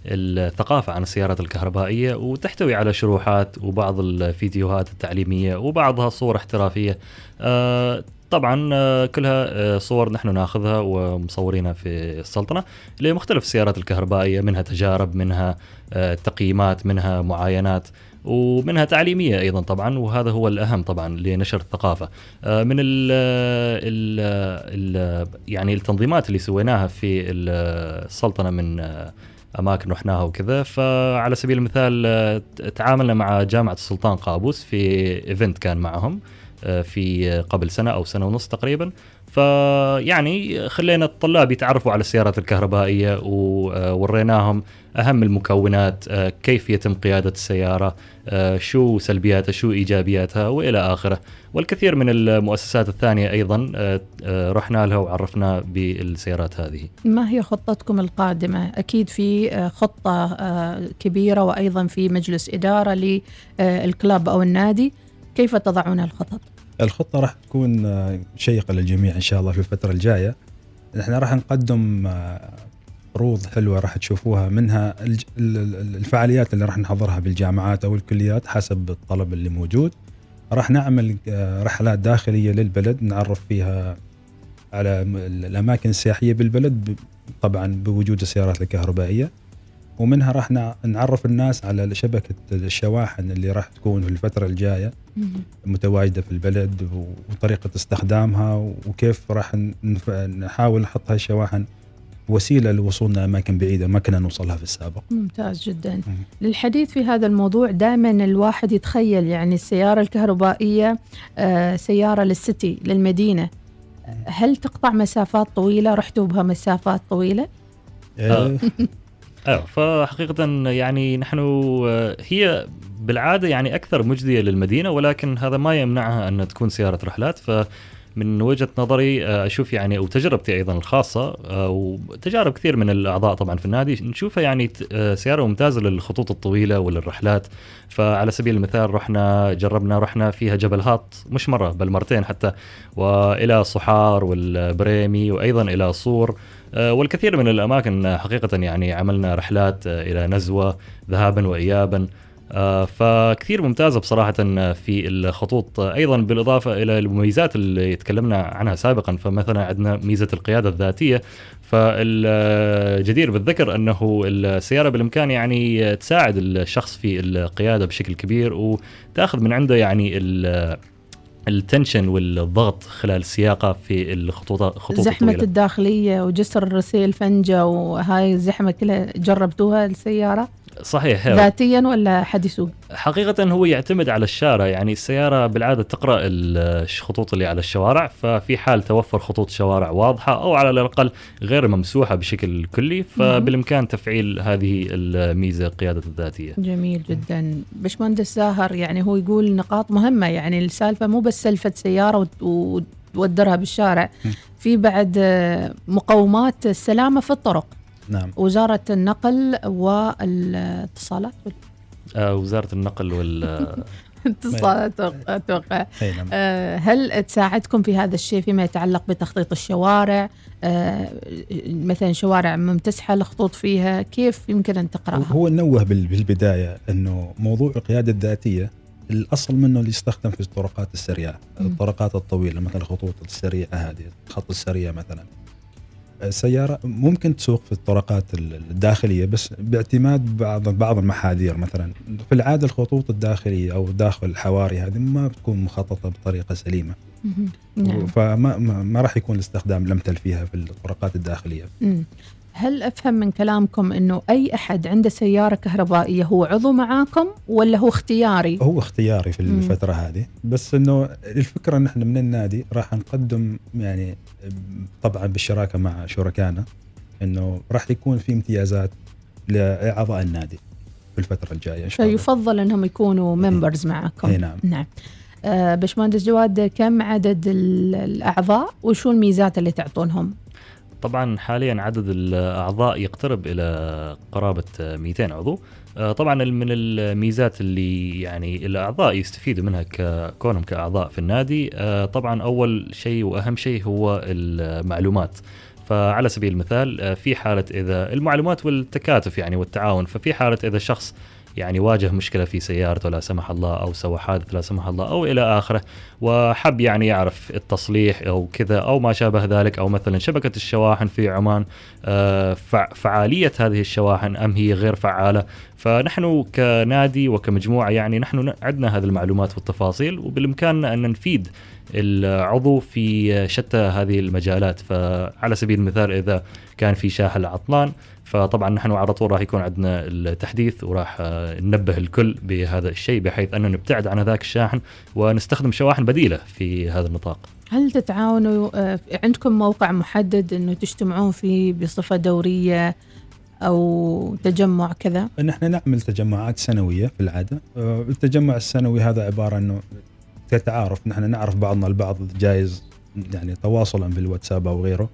والثقافة عن السيارات الكهربائية وتحتوي على شروحات وبعض الفيديوهات التعليمية وبعضها صور احترافية. آه، طبعا آه، كلها آه، صور نحن ناخذها ومصورينها في السلطنة لمختلف السيارات الكهربائية منها تجارب منها آه، تقييمات منها معاينات ومنها تعليمية أيضا طبعا وهذا هو الأهم طبعا لنشر الثقافة. آه، من ال ال ال يعني التنظيمات اللي سويناها في السلطنة من أماكن رحناها وكذا فعلى سبيل المثال تعاملنا مع جامعة السلطان قابوس في ايفنت كان معهم. في قبل سنة أو سنة ونص تقريبا. فيعني خلينا الطلاب يتعرفوا على السيارات الكهربائية ووريناهم أهم المكونات آه، كيف يتم قيادة السيارة آه، شو سلبياتها شو إيجابياتها وإلى آخره. والكثير من المؤسسات الثانية أيضا آه، آه، رحنا لها وعرفنا بالسيارات هذه. ما هي خطتكم القادمة؟ أكيد في آه، خطة آه، كبيرة وأيضا في مجلس إدارة للكلاب أو النادي. كيف تضعون الخطط؟ الخطة راح تكون آه، شيقة للجميع إن شاء الله في الفترة الجاية. إحنا راح نقدم آه، عروض حلوة راح تشوفوها منها الفعاليات اللي راح نحضرها بالجامعات أو الكليات حسب الطلب اللي موجود. راح نعمل آه، رحلات داخلية للبلد نعرف فيها على الأماكن السياحية بالبلد طبعا بوجود السيارات الكهربائية. ومنها راح نع- نعرف الناس على شبكة الشواحن اللي راح تكون في الفترة الجاية. متواجدة في البلد وطريقة استخدامها وكيف راح نحاول نحط هاي الشواحن وسيلة لوصولنا اماكن بعيدة ما كنا نوصلها في السابق. ممتاز جدا. للحديث في هذا الموضوع دائما الواحد يتخيل يعني السيارة الكهربائية آه، سيارة للسيتي للمدينة. هل تقطع مسافات طويلة؟ رحتوا بها مسافات طويلة؟ أيوه. فحقيقة يعني نحن آه، هي بالعادة يعني أكثر مجدية للمدينة ولكن هذا ما يمنعها أن تكون سيارة رحلات. فمن وجهة نظري آه، أشوف يعني أو تجربتي أيضا الخاصة آه، وتجارب كثير من الأعضاء طبعا في النادي نشوفها يعني سيارة ممتازة للخطوط الطويلة وللرحلات. فعلى سبيل المثال رحنا جربنا رحنا فيها جبل هاط مش مرة بل مرتين حتى وإلى صحار والبريمي وأيضا إلى صور. والكثير من الأماكن آه، حقيقة يعني عملنا رحلات آه، إلى نزوة ذهابا وايابا. آه، فكثير ممتازة بصراحة آه، في الخطوط. آه، أيضا بالإضافة إلى المميزات اللي تكلمنا عنها سابقا فمثلا عندنا ميزة القيادة الذاتية. فالجدير بالذكر أنه السيارة بالإمكان يعني آه، تساعد الشخص في القيادة بشكل كبير وتأخذ من عنده يعني التنشن والضغط خلال السياقه في الخطوط خطوط زحمة الطويلة. الداخلية وجسر الرسيل فنجة وهاي الزحمة كلها جربتوها السيارة؟ صحيح هي. ذاتيا ولا حد يسوق حقيقة هو يعتمد على الشارع يعني السيارة بالعادة تقرأ الخطوط اللي على الشوارع ففي حال توفر خطوط شوارع واضحة أو على الأقل غير ممسوحة بشكل كلي فبالإمكان تفعيل هذه الميزة قيادة الذاتية. جميل جدا. باشمهندس زاهر يعني هو يقول نقاط مهمة يعني السالفة مو بس سلفة سيارة وت- وتودرها بالشارع. في بعد مقومات السلامة في الطرق. نعم. وزارة النقل والاتصالات؟ آه، وزارة النقل وال اتصالات أتوقع أي نعم. آه، هل تساعدكم في هذا الشيء فيما يتعلق بتخطيط الشوارع؟ آه، مثلا شوارع ممتسحة الخطوط فيها كيف يمكن أن تقرأها؟ هو نوه بال- بالبداية إنه موضوع القيادة الذاتية الأصل منه اللي يستخدم في الطرقات السريعة،. الطرقات الطويلة مثلا الخطوط السريعة هذه الخط السريع مثلا. السياره ممكن تسوق في الطرقات ال- الداخلية بس باعتماد بعض بعض المحاذير مثلا في العادة الخطوط الداخلية أو داخل الحواري هذه ما بتكون مخططة بطريقة سليمة مهم. نعم فما ما, راح يكون الاستخدام الامثل فيها في الطرقات الداخلية. هل أفهم من كلامكم إنه أي أحد عنده سيارة كهربائية هو عضو معاكم ولا هو اختياري؟ هو اختياري في مم. الفترة هذه بس إنه الفكرة إن إحنا من النادي راح نقدم يعني طبعا بالشراكة مع شركائنا إنه راح يكون في امتيازات لأعضاء النادي في الفترة الجاية إن شاء الله فيفضل إنهم يكونوا ممبرز معكم أي نعم نعم آه، باشمهندس جواد كم عدد ال- الأعضاء وشو الميزات اللي تعطونهم؟ طبعا حاليا عدد الأعضاء يقترب إلى قرابة 200 عضو. آه، طبعا من الميزات اللي يعني الأعضاء يستفيدوا منها كونهم كأعضاء في النادي آه، طبعا أول شيء وأهم شيء هو المعلومات. فعلى سبيل المثال آه، في حالة إذا المعلومات والتكاتف يعني والتعاون ففي حالة إذا شخص يعني واجه مشكلة في سيارته لا سمح الله أو سوى حادث لا سمح الله أو إلى آخره. وحب يعني يعرف التصليح أو كذا أو ما شابه ذلك أو مثلا شبكة الشواحن في عمان آه، فع- فعالية هذه الشواحن أم هي غير فعالة؟ فنحن كنادي وكمجموعة يعني نحن عندنا هذه المعلومات والتفاصيل وبالامكاننا أن نفيد العضو في شتى هذه المجالات. فعلى سبيل المثال إذا كان في شاحن عطلان فطبعا نحن على طول راح يكون عندنا التحديث وراح آه، ننبه الكل بهذا الشيء بحيث أنه نبتعد عن هذاك الشاحن ونستخدم شواحن بديلة في هذا النطاق. هل تتعاونوا آه، عندكم موقع محدد إنه تجتمعون فيه بصفة دورية أو تجمع كذا؟ نحن نعمل تجمعات سنوية في العاده آه، التجمع السنوي هذا عبارة إنه كتعارف نحن نعرف بعضنا البعض جايز يعني تواصلا بالواتساب أو غيره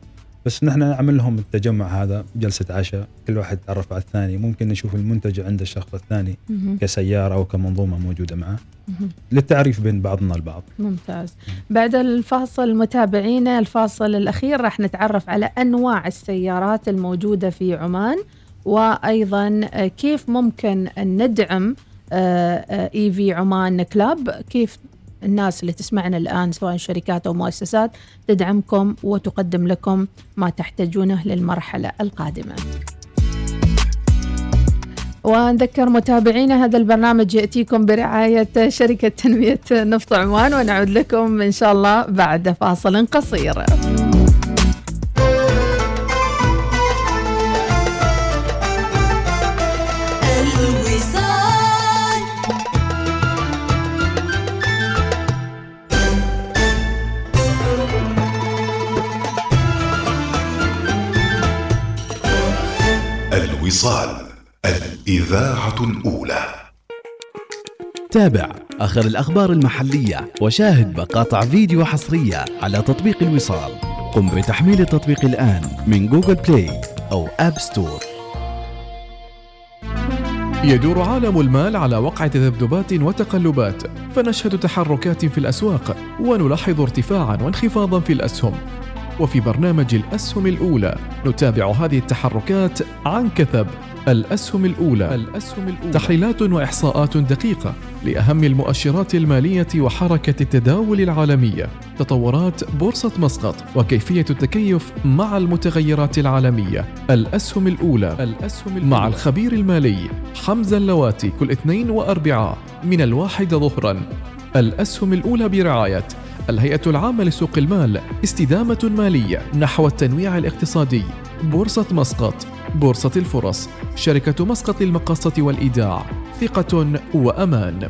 بس نحن نعمل لهم التجمع هذا جلسة عشاء كل واحد يتعرف على الثاني ممكن نشوف المنتج عند الشخص الثاني مهم. كسيارة أو كمنظومة موجودة معه. للتعريف بين بعضنا البعض ممتاز بعد الفاصل متابعينا الفاصل الأخير راح نتعرف على أنواع السيارات الموجودة في عمان وأيضا آه، كيف ممكن ندعم إي في عمان كلاب كيف الناس اللي تسمعنا الآن سواء شركات أو مؤسسات تدعمكم وتقدم لكم ما تحتاجونه للمرحلة القادمة. ونذكر متابعينا هذا البرنامج يأتيكم برعاية شركة تنمية نفط عمان ونعود لكم إن شاء الله بعد فاصل قصير. الوصال الإذاعة الأولى. تابع آخر الأخبار المحلية وشاهد مقاطع فيديو حصرية على تطبيق الوصال. قم بتحميل التطبيق الآن من Google Play أو App Store يدور عالم المال على وقع تذبذبات وتقلبات فنشهد تحركات في الأسواق ونلاحظ ارتفاعا وانخفاضا في الأسهم. وفي برنامج الأسهم الأولى. نتابع هذه التحركات عن كثب. الأسهم الأولى. الأسهم الأولى. تحليلات وإحصاءات دقيقة لأهم المؤشرات المالية وحركة التداول العالمية. تطورات بورصة مسقط وكيفية التكيف مع المتغيرات العالمية. الأسهم الأولى. الأسهم الأولى. مع الخبير المالي حمزة اللواتي كل اثنين وأربعاء من الواحدة ظهرا. الأسهم الأولى برعاية الهيئة العامة لسوق المال استدامة مالية نحو التنويع الاقتصادي. بورصة مسقط بورصة الفرص. شركة مسقط للمقاصة والإيداع. ثقة وأمان.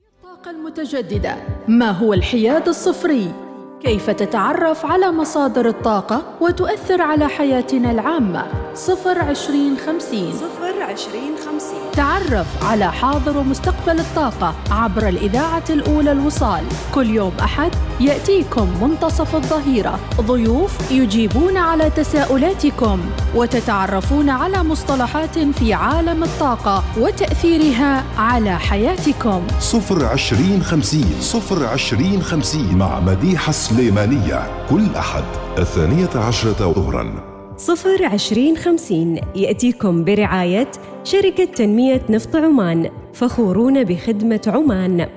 الطاقة المتجددة. ما هو الحياد الصفري؟ كيف تتعرف على مصادر الطاقة وتؤثر على حياتنا العامة؟ صفر عشرين خمسين. صفر عشرين خمسين. تعرف على حاضر ومستقبل الطاقة عبر الإذاعة الأولى الوصال. كل يوم أحد يأتيكم منتصف الظهيرة. ضيوف يجيبون على تساؤلاتكم وتتعرفون على مصطلحات في عالم الطاقة وتأثيرها على حياتكم. صفر عشرين خمسين صفر عشرين خمسين مع مديحة سليمانية. كل أحد الثانية عشرة ظهراً. صفر عشرين خمسين يأتيكم برعاية شركة تنمية نفط عمان فخورون بخدمة عمان.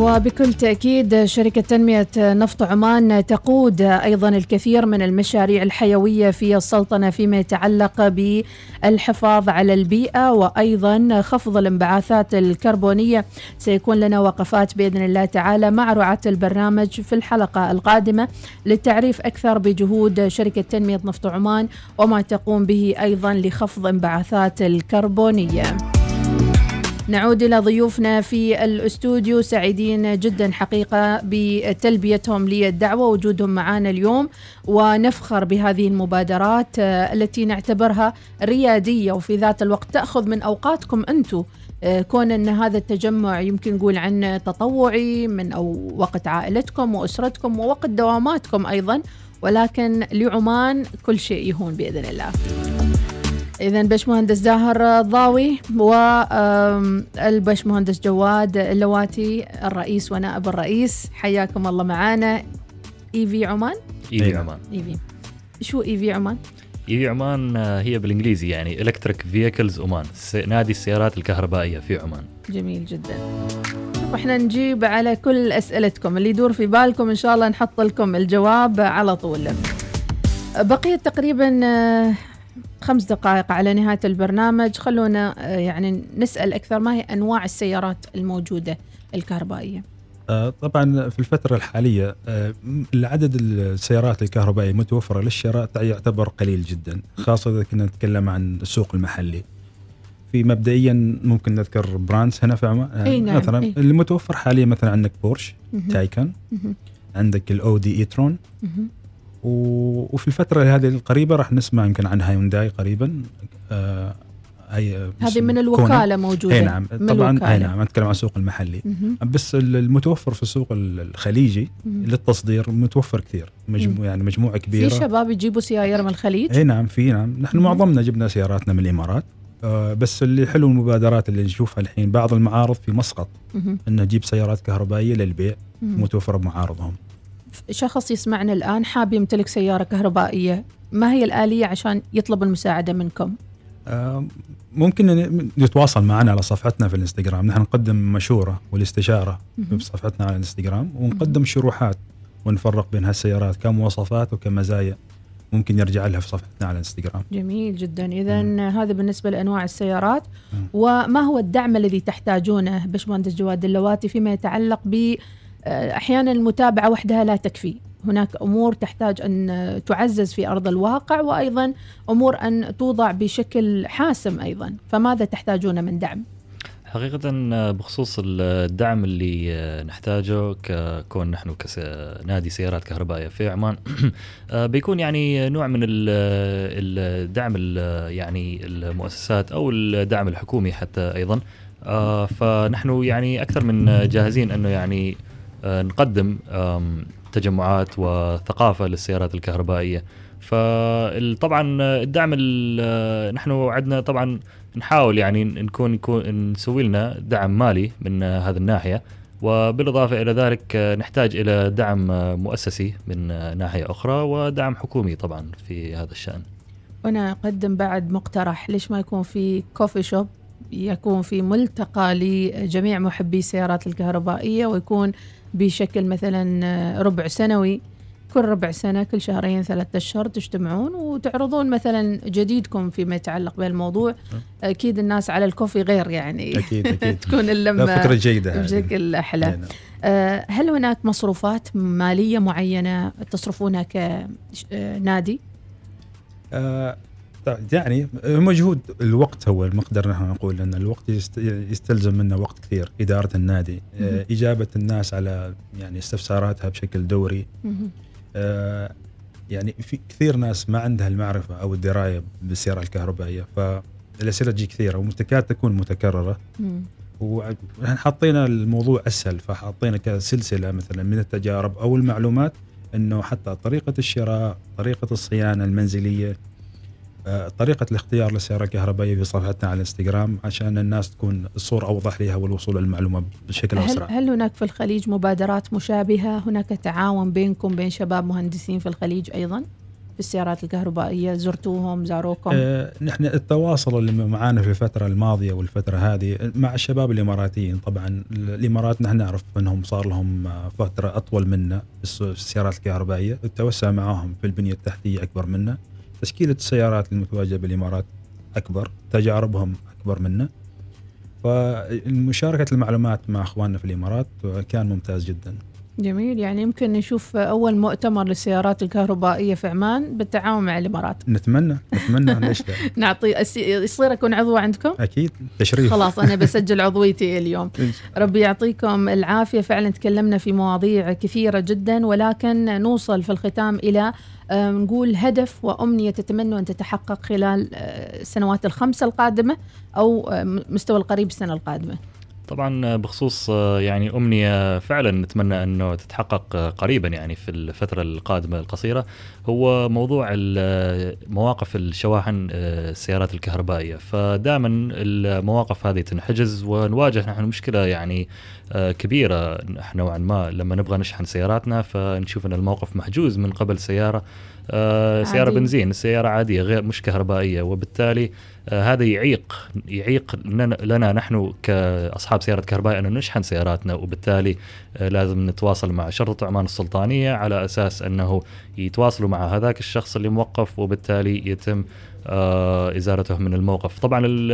وبكل تأكيد شركة تنمية نفط عمان تقود أيضا الكثير من المشاريع الحيوية في السلطنة فيما يتعلق بالحفاظ على البيئة وأيضا خفض الانبعاثات الكربونية. سيكون لنا وقفات بإذن الله تعالى مع رعاة البرنامج في الحلقة القادمة للتعريف أكثر بجهود شركة تنمية نفط عمان وما تقوم به أيضا لخفض انبعاثات الكربونية. نعود إلى ضيوفنا في الاستوديو سعيدين جدا حقيقة بتلبيتهم للدعوة وجودهم معنا اليوم ونفخر بهذه المبادرات آه، التي نعتبرها ريادية وفي ذات الوقت تأخذ من أوقاتكم أنتم آه، كون أن هذا التجمع يمكن نقول عنه تطوعي من أو وقت عائلتكم وأسرتكم ووقت دواماتكم أيضا ولكن لعمان كل شيء يهون بإذن الله. إذا باشمهندس زاهر ضاوي والباشمهندس جواد اللواتي الرئيس ونائب الرئيس. حياكم الله معنا EV عمان. EV أيوة. عمان. EV شو EV عمان؟ EV عمان آه، هي بالإنجليزي يعني Electric Vehicles عمان نادي السيارات الكهربائية في عمان. جميل جدا. وإحنا نجيب على كل أسئلتكم. اللي يدور في بالكم إن شاء الله نحط لكم الجواب على طول. بقيت تقريبا آه، خمس دقائق على نهاية البرنامج خلونا آه، يعني نسأل أكثر ما هي أنواع السيارات الموجودة الكهربائية آه، طبعا في الفترة الحالية آه، العدد السيارات الكهربائية المتوفرة للشراء يعتبر قليل جدا خاصة إذا كنا نتكلم عن السوق المحلي في مبدئيا ممكن نذكر براندز هنا في عمان أي نعم، مثلا أي. اللي متوفر حاليا مثلا عندك بورش. Taycan. عندك ال Audi e-tron وفي الفترة هذه القريبة راح نسمع يمكن عن هايونداي قريبا آه، هي هذه من Kona. الوكالة موجودة أي نعم من طبعا الوكالة. أي نعم أتكلم عن السوق المحلي مهم. بس ال- المتوفر في السوق ال- الخليجي مهم. للتصدير متوفر كثير مجموع يعني مجموعة في كبيرة شباب يجيبوا سيايير من الخليج أي نعم في نعم نحن مهم. معظمنا جبنا سياراتنا من الإمارات آه بس اللي حلو المبادرات اللي نشوفها الحين بعض المعارض في مسقط. إنه نجيب سيارات كهربائية للبيع. متوفرة بمعارضهم شخص يسمعنا الآن حاب يمتلك سيارة كهربائية ما هي الآلية عشان يطلب المساعدة منكم؟ آه ممكن يتواصل معنا على صفحتنا في الإنستغرام. نحن نقدم مشورة والاستشارة مهم. في صفحتنا على الإنستغرام ونقدم شروحات ونفرق بين هالسيارات كمواصفات وكمزايا. ممكن يرجع لها في صفحتنا على الإنستغرام. جميل جدا. إذا هذا بالنسبة لأنواع السيارات. مم. وما هو الدعم الذي تحتاجونه باشمهندس جواد اللواتي فيما يتعلق ب آه، أحيانا المتابعة وحدها لا تكفي. هناك أمور تحتاج آه، تعزز في أرض الواقع وأيضا أمور أن توضع بشكل حاسم أيضا. فماذا تحتاجون من دعم؟ حقيقة آه، بخصوص الدعم اللي آه، نحتاجه ككون نحن كنادي سيارات كهربائية في عمان. بيكون يعني نوع من ال- الدعم ال- يعني المؤسسات أو الدعم الحكومي حتى أيضا. فنحن يعني أكثر من جاهزين أنه يعني نقدم آم، تجمعات وثقافة للسيارات الكهربائية فطبعا الدعم ال- نحن عندنا طبعا نحاول يعني نكون يكون نسوي لنا دعم مالي من هذه الناحية وبالإضافة إلى ذلك نحتاج إلى دعم مؤسسي من ناحية أخرى ودعم حكومي طبعا في هذا الشأن. وأنا أقدم بعد مقترح ليش ما يكون في كوفي شوب يكون في ملتقى لجميع محبي السيارات الكهربائية ويكون بشكل مثلا ربع سنوي كل ربع سنة كل شهرين ثلاثة أشهر تجتمعون وتعرضون مثلا جديدكم فيما يتعلق بهالموضوع أكيد الناس على الكوفي غير يعني أكيد أكيد تكون فكرة جيدة هذه. بشكل أحلى أي نعم. آه، هل هناك مصروفات مالية معينة تصرفونها كنادي؟ آه، يعني مجهود الوقت هو المقدر نحن نقول أن الوقت يست- يستلزم منا وقت كثير إدارة النادي آه، مهم. إجابة الناس على يعني استفساراتها بشكل دوري. آه، يعني في كثير ناس ما عندها المعرفة أو الدراية بالسيارة الكهربائية فالأسئلة تجي كثيرة وتكاد تكون متكررة مم. ونحن حطينا الموضوع أسهل فحطينا كسلسلة مثلا من التجارب أو المعلومات إنه حتى طريقة الشراء، طريقة الصيانة المنزلية، آه، طريقة الاختيار للسياره الكهربائيه في صفحتنا على الانستغرام عشان الناس تكون الصورة أوضح لها والوصول للمعلومة بشكل هل, أسرع. هل هناك في الخليج مبادرات مشابهة؟ هناك تعاون بينكم بين شباب مهندسين في الخليج أيضا؟ بالسيارات الكهربائية زرتوهم زاروكم؟ آه، نحن التواصل اللي معانا في الفترة الماضية والفترة هذه مع الشباب الإماراتيين. طبعا الإمارات نحن نعرف أنهم صار لهم آه، فترة أطول منا في الس- في السيارات الكهربائية. التوسع معاهم في البنية التحتية أكبر منا. تشكيلة السيارات المتواجدة بالإمارات أكبر تجاربهم أكبر منا فمشاركة المعلومات مع أخواننا في الإمارات كان ممتاز جدا. جميل. يعني يمكن نشوف أول مؤتمر للسيارات الكهربائية في عمان بالتعاون مع الإمارات. نتمنى نتمنى ليش لا؟ نعطي أس- يصير أكون عضو عندكم؟ أكيد تشريف. خلاص أنا بسجل عضويتي اليوم. ربي يعطيكم العافية. فعلا تكلمنا في مواضيع كثيرة جدا ولكن نوصل في الختام إلى آه، نقول هدف وأمنية تتمنوا أن تتحقق خلال آه، السنوات الخمسة القادمة أو آه، مستوى القريب السنة القادمة. طبعا بخصوص آه، يعني أمنية فعلا نتمنى أنه تتحقق آه، قريبا يعني في الفترة القادمة القصيرة هو موضوع ال- مواقف الشواحن آه، السيارات الكهربائية. فدائما المواقف هذه تنحجز ونواجه نحن مشكلة يعني آه، كبيرة نحن نوعا ما. لما نبغى نشحن سياراتنا فنشوف إن الموقف محجوز من قبل سيارة آه، سيارة عادية. بنزين سيارة عادية غير مش كهربائية وبالتالي آه، هذا يعيق يعيق لنا, نحن كأصحاب سيارة كهربائية ان نشحن سياراتنا وبالتالي آه، لازم نتواصل مع شرطة عمان السلطانية على أساس أنه يتواصلوا مع هذاك الشخص اللي موقف وبالتالي يتم آه، إزالته من الموقف طبعا ال-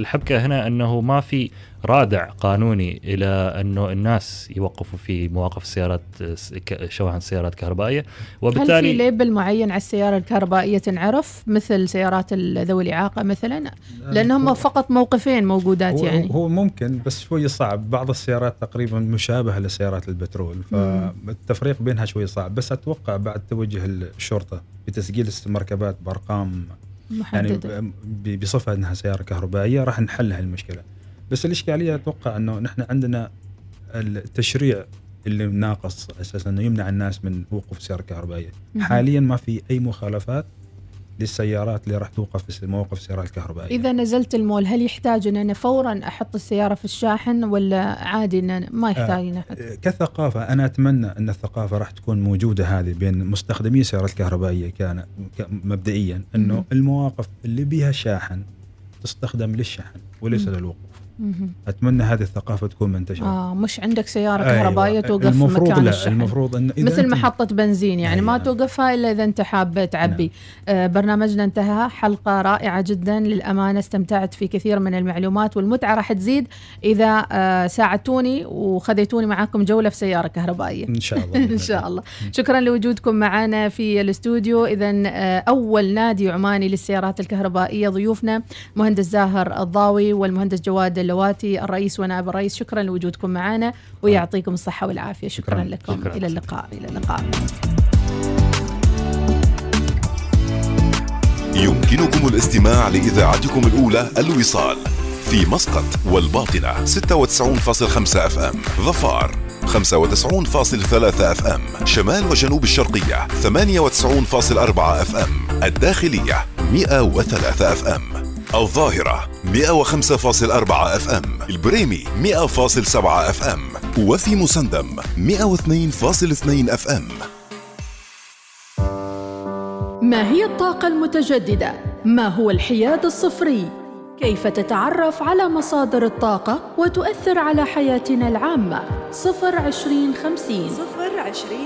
الحبكة هنا أنه ما في رادع قانوني إلى انه الناس يوقفوا في مواقف السيارات شواحن السيارات الكهربائيه هل في وبالتالي ليبل معين على السيارة الكهربائية تنعرف مثل سيارات ذوي الإعاقة مثلا؟ لأنهم فقط موقفين موجودات هو, يعني. هو ممكن بس شوي صعب. بعض السيارات تقريبا مشابهة لسيارات البترول فالتفريق بينها شوي صعب. بس أتوقع بعد توجه الشرطة بتسجيل المركبات بأرقام يعني محددة. ب- بصفة إنها سيارة كهربائية راح نحل هالمشكلة. بس الاشكالية أتوقع أنه نحن عندنا التشريع اللي ناقص أساسا أنه يمنع الناس من وقوف سيارة كهربائية مهم. حاليا ما في أي مخالفات للسيارات اللي راح توقف في مواقف السيارات الكهربائية إذا نزلت المول هل يحتاج أن أنا فورا أحط السيارة في الشاحن ولا عادي إن ما يحتاج إن أحط؟ كثقافة أنا أتمنى أن الثقافة راح تكون موجودة هذه بين مستخدمي السيارات الكهربائية كان مبدئيا مهم. المواقف اللي بها شاحن تستخدم للشحن وليس. للوقوف مهم. أتمنى هذه الثقافة تكون منتشرة. آه مش عندك سيارة أيوة. كهربائية توقف المفروض مكان لا الشحن. المفروض أن إذا مثل أنت- محطة بنزين يعني ما أيوة. توقفها إلا إذا أنت حاب تعبي. آه برنامجنا انتهى. حلقة رائعة جدا. للأمانة استمتعت في كثير من المعلومات والمتعة راح تزيد إذا آه ساعدتوني وخذيتوني معاكم جولة في سيارة كهربائية. إن شاء الله. إن شاء الله. شكرا لوجودكم معنا في الاستوديو. اذا أول نادي عماني للسيارات الكهربائية ضيوفنا مهندس زاهر الضاوي والمهندس جواد اللواتي الرئيس ونائب الرئيس شكرا لوجودكم معنا ويعطيكم الصحة والعافية. شكرا, شكراً. لكم. شكراً. إلى اللقاء. إلى اللقاء. يمكنكم الاستماع لإذاعتكم الأولى الوصال في مسقط والباطنة 96.5 FM ظفار 95.3 FM شمال وجنوب الشرقية 98.4 FM الداخلية 103 FM. الظاهرة 105.4 FM البريمي 100.7 FM وفي مسندم 102.2 FM ما هي الطاقة المتجددة؟ ما هو الحياد الصفري؟ كيف تتعرف على مصادر الطاقة وتؤثر على حياتنا العامة؟ صفر عشرين خمسين صفر عشرين